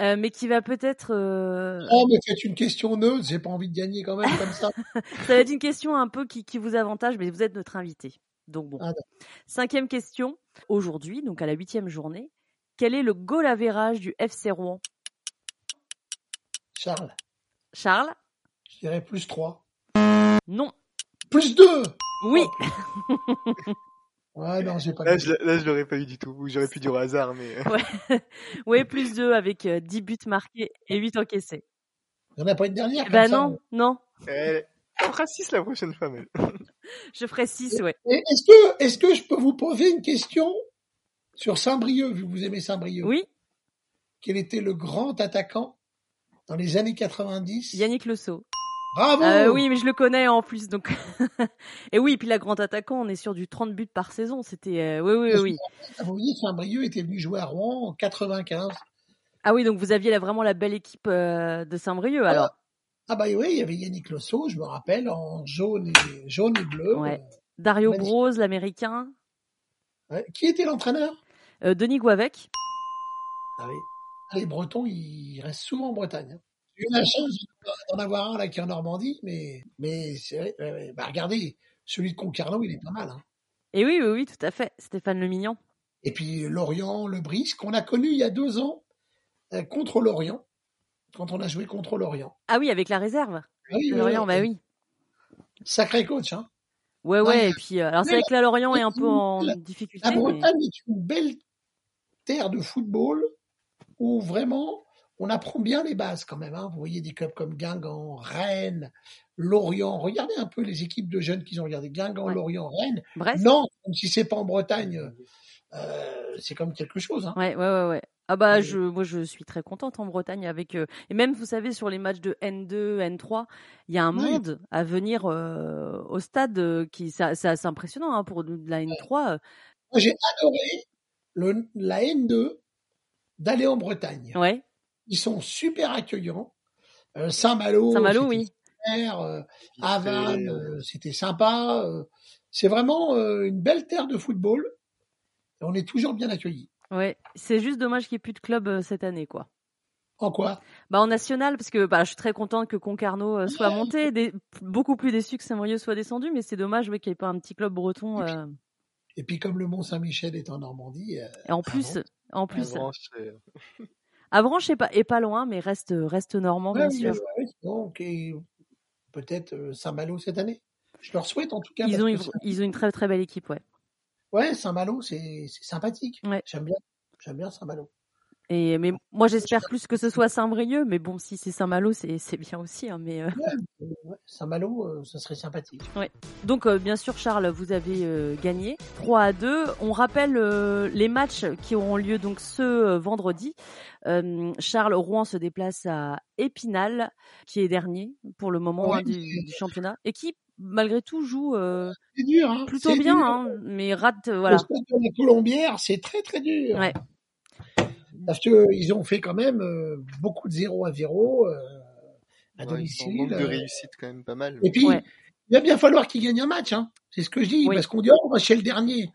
Euh, mais qui va peut-être... euh, Oh, mais faites une question neutre. J'ai pas envie de gagner quand même comme ça. Ça va être une question un peu qui, qui vous avantage, mais vous êtes notre invité. Donc bon. Ah. Cinquième question. Aujourd'hui, donc à la huitième journée, quel est le goal average du FC Rouen? Charles, Charles? Je dirais plus 3. Non. Plus 2 Oui. Ouais, non, j'ai pas Là, je, là, je l'aurais pas eu du tout. Ou j'aurais pu dire au hasard, mais. Oui, plus 2 avec euh, 10 buts marqués et 8 encaissés. Il n'y en a pas une dernière Bah comme ça, non, non. Eh, on fera 6 la prochaine fois, même. Je ferai 6, ouais. Est-ce que, est-ce que je peux vous poser une question? Sur Saint-Brieuc, vu que vous aimez Saint-Brieuc Oui, Quel était le grand attaquant dans les années 90 Yannick Le Sceau. Bravo Euh, oui, mais je le connais en plus, donc. et oui, puis la grande attaquant, on est sur du 30 buts par saison. C'était, euh, oui, oui, oui. Vous voyez, Saint-Brieuc était venu jouer à Rouen en 95. Ah oui, donc vous aviez là, vraiment la belle équipe euh, de Saint-Brieuc, alors. Ah bah oui, il y avait Yannick Losso, je me rappelle, en jaune et, jaune et bleu. Ouais. Dario. Broz, l'américain. Ouais. Qui était l'entraîneur? Euh, Denis Guavec. Ah oui. Les Bretons, ils restent souvent en Bretagne. hein. J'ai eu la chance d'en avoir un là qui est en Normandie, mais, mais c'est vrai. Bah, regardez, celui de Concarneau, il est pas mal. Hein. Et oui, oui, oui, tout à fait. Stéphane Le Mignon. Et puis Lorient, le Brice, qu'on a connu il y a deux ans euh, contre Lorient, quand on a joué contre Lorient. Ah oui, avec la réserve. Ah oui, Lorient, bah oui. Sacré coach, hein. Ouais, ouais, et puis, euh, alors c'est vrai que la Lorient est un peu en difficulté. La Bretagne est une belle terre de football où vraiment on apprend bien les bases quand même. Hein. Vous voyez des clubs comme Guingamp, Rennes, Lorient. Regardez un peu les équipes de jeunes qu'ils ont regardé. Guingamp, Lorient, Rennes. Non, même si c'est pas en Bretagne, euh, c'est comme quelque chose. Hein. Ouais, ouais, ouais, ouais. Ah bah je, moi je suis très contente en Bretagne avec euh, et même vous savez sur les matchs de N2, N3, il y a un monde à venir euh, au stade qui c'est assez impressionnant hein, pour la N3. J'ai adoré le, la N2 d'aller en Bretagne. Ouais. Ils sont super accueillants. Saint-Malo, Saint-Malo, oui. Super, Havane, c'était sympa. c'est vraiment une belle terre de football. Et on est toujours bien accueillis. Ouais, c'est juste dommage qu'il n'y ait plus de club euh, cette année, quoi. En quoi? Bah en national, parce que bah, je suis très contente que Concarneau euh, soit monté, beaucoup plus déçu que Saint-Brieuc soit descendu, mais c'est dommage qu'il n'y ait pas un petit club breton. Euh. Et puis, comme le Mont Saint-Michel est en Normandie. Et en plus, en plus. Avranches est pas est pas loin, mais reste reste normand bien sûr. donc peut-être Saint-Malo cette année. Je leur souhaite en tout cas. Ils ont ils ont une très très belle équipe, ouais. Ouais, Saint-Malo, c'est sympathique. J'aime bien, j'aime bien Saint-Malo. Et mais moi j'espère plus que ce soit Saint-Brieuc, mais bon si c'est Saint-Malo c'est bien aussi. Hein, mais euh. Saint-Malo, euh, ce serait sympathique. Ouais. Donc euh, bien sûr Charles, vous avez gagné 3 à 2. On rappelle les matchs qui auront lieu donc ce vendredi. Charles Rouen se déplace à Épinal, qui est dernier pour le moment hein, du, du, championnat, et qui malgré tout joue euh, dur, hein. plutôt bien, hein, mais rate euh, voilà. Le la Colombière, c'est très très dur. Ouais. Parce qu'ils ont fait quand même euh, beaucoup de 0 à 0 euh, à domicile. Ils ont de réussite quand même pas mal. Et puis, il va bien falloir qu'ils gagnent un match. Hein. C'est ce que je dis, parce qu'on dit, oh, chez le dernier.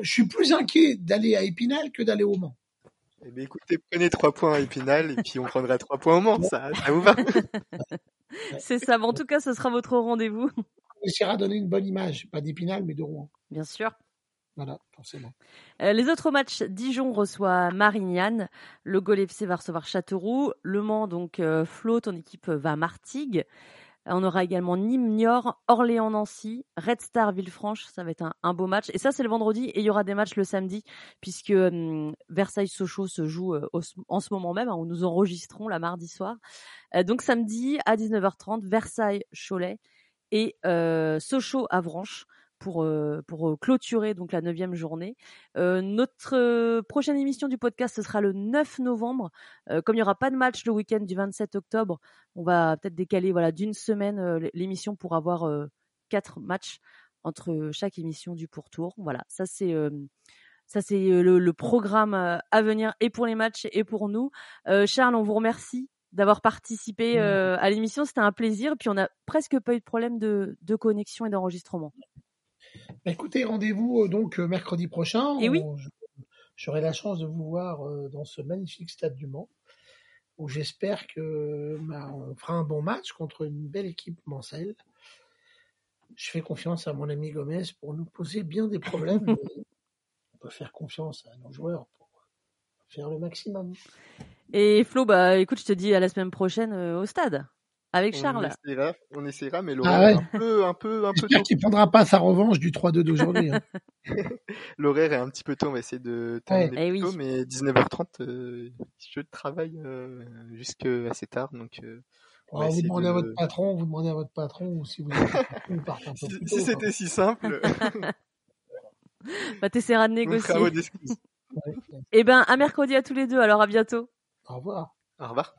Je suis plus inquiet d'aller à Épinal que d'aller au Mans. Eh bien, écoutez, prenez trois points à Épinal et puis on prendra trois points au Mans. Ça, ça vous va? C'est ça. en tout cas, ce sera votre rendez-vous. On essaiera de donner une bonne image, pas d'Épinal, mais de Rouen. Bien sûr. Voilà, forcément. Euh, les autres matchs, Dijon reçoit Marignane, le Gol FC va recevoir Châteauroux, Le Mans, donc euh, Flo, ton équipe va à Martigues. On aura également Nîmes-Niort, Orléans-Nancy, Red Star Villefranche. Ça va être un, beau match. Et ça, c'est le vendredi. Et il y aura des matchs le samedi, puisque hum, Versailles-Sochaux se joue euh, en ce moment même, hein, où nous enregistrons la mardi soir. Euh, donc samedi à 19h30, Versailles-Cholet et euh, Sochaux-Avranches pour, euh, pour euh, clôturer donc la neuvième journée. Euh, notre prochaine émission du podcast, ce sera le 9 novembre. comme il n'y aura pas de match le week-end du 27 octobre, on va peut-être décaler voilà, d'une semaine l'émission pour avoir quatre matchs entre chaque émission du pourtour. Voilà, ça c'est ça c'est le, le, programme à venir et pour les matchs et pour nous. Charles, on vous remercie d'avoir participé à l'émission. C'était un plaisir. Puis on n'a presque pas eu de problème de, de connexion et d'enregistrement. Bah, écoutez, rendez-vous euh, donc euh, mercredi prochain. Et oui. J'aurai la chance de vous voir euh, dans ce magnifique stade du Mans, où j'espère que bah, on fera un bon match contre une belle équipe mancelle. Je fais confiance à mon ami Gomez pour nous poser bien des problèmes. on peut faire confiance à nos joueurs pour faire le maximum. Et Flo, bah écoute, je te dis à la semaine prochaine au stade avec Charles. On essaiera, on essaiera mais ah l'horaire est un peu, un peu, un peu tôt. qu'il prendra pas sa revanche du 3-2 d'aujourd'hui. Hein. l'horaire est un petit peu tôt, on va essayer de terminer plus eh tôt, mais 19h30, euh, je travaille euh, jusque assez tard, donc. Euh, on vous demandez à votre patron, vous demandez à votre patron si vous, vous partez un peu plus tôt, Si c'était si simple. bah, t'essaieras de négocier. Eh ben, à mercredi à tous les deux. Alors, à bientôt. Au revoir. Au revoir.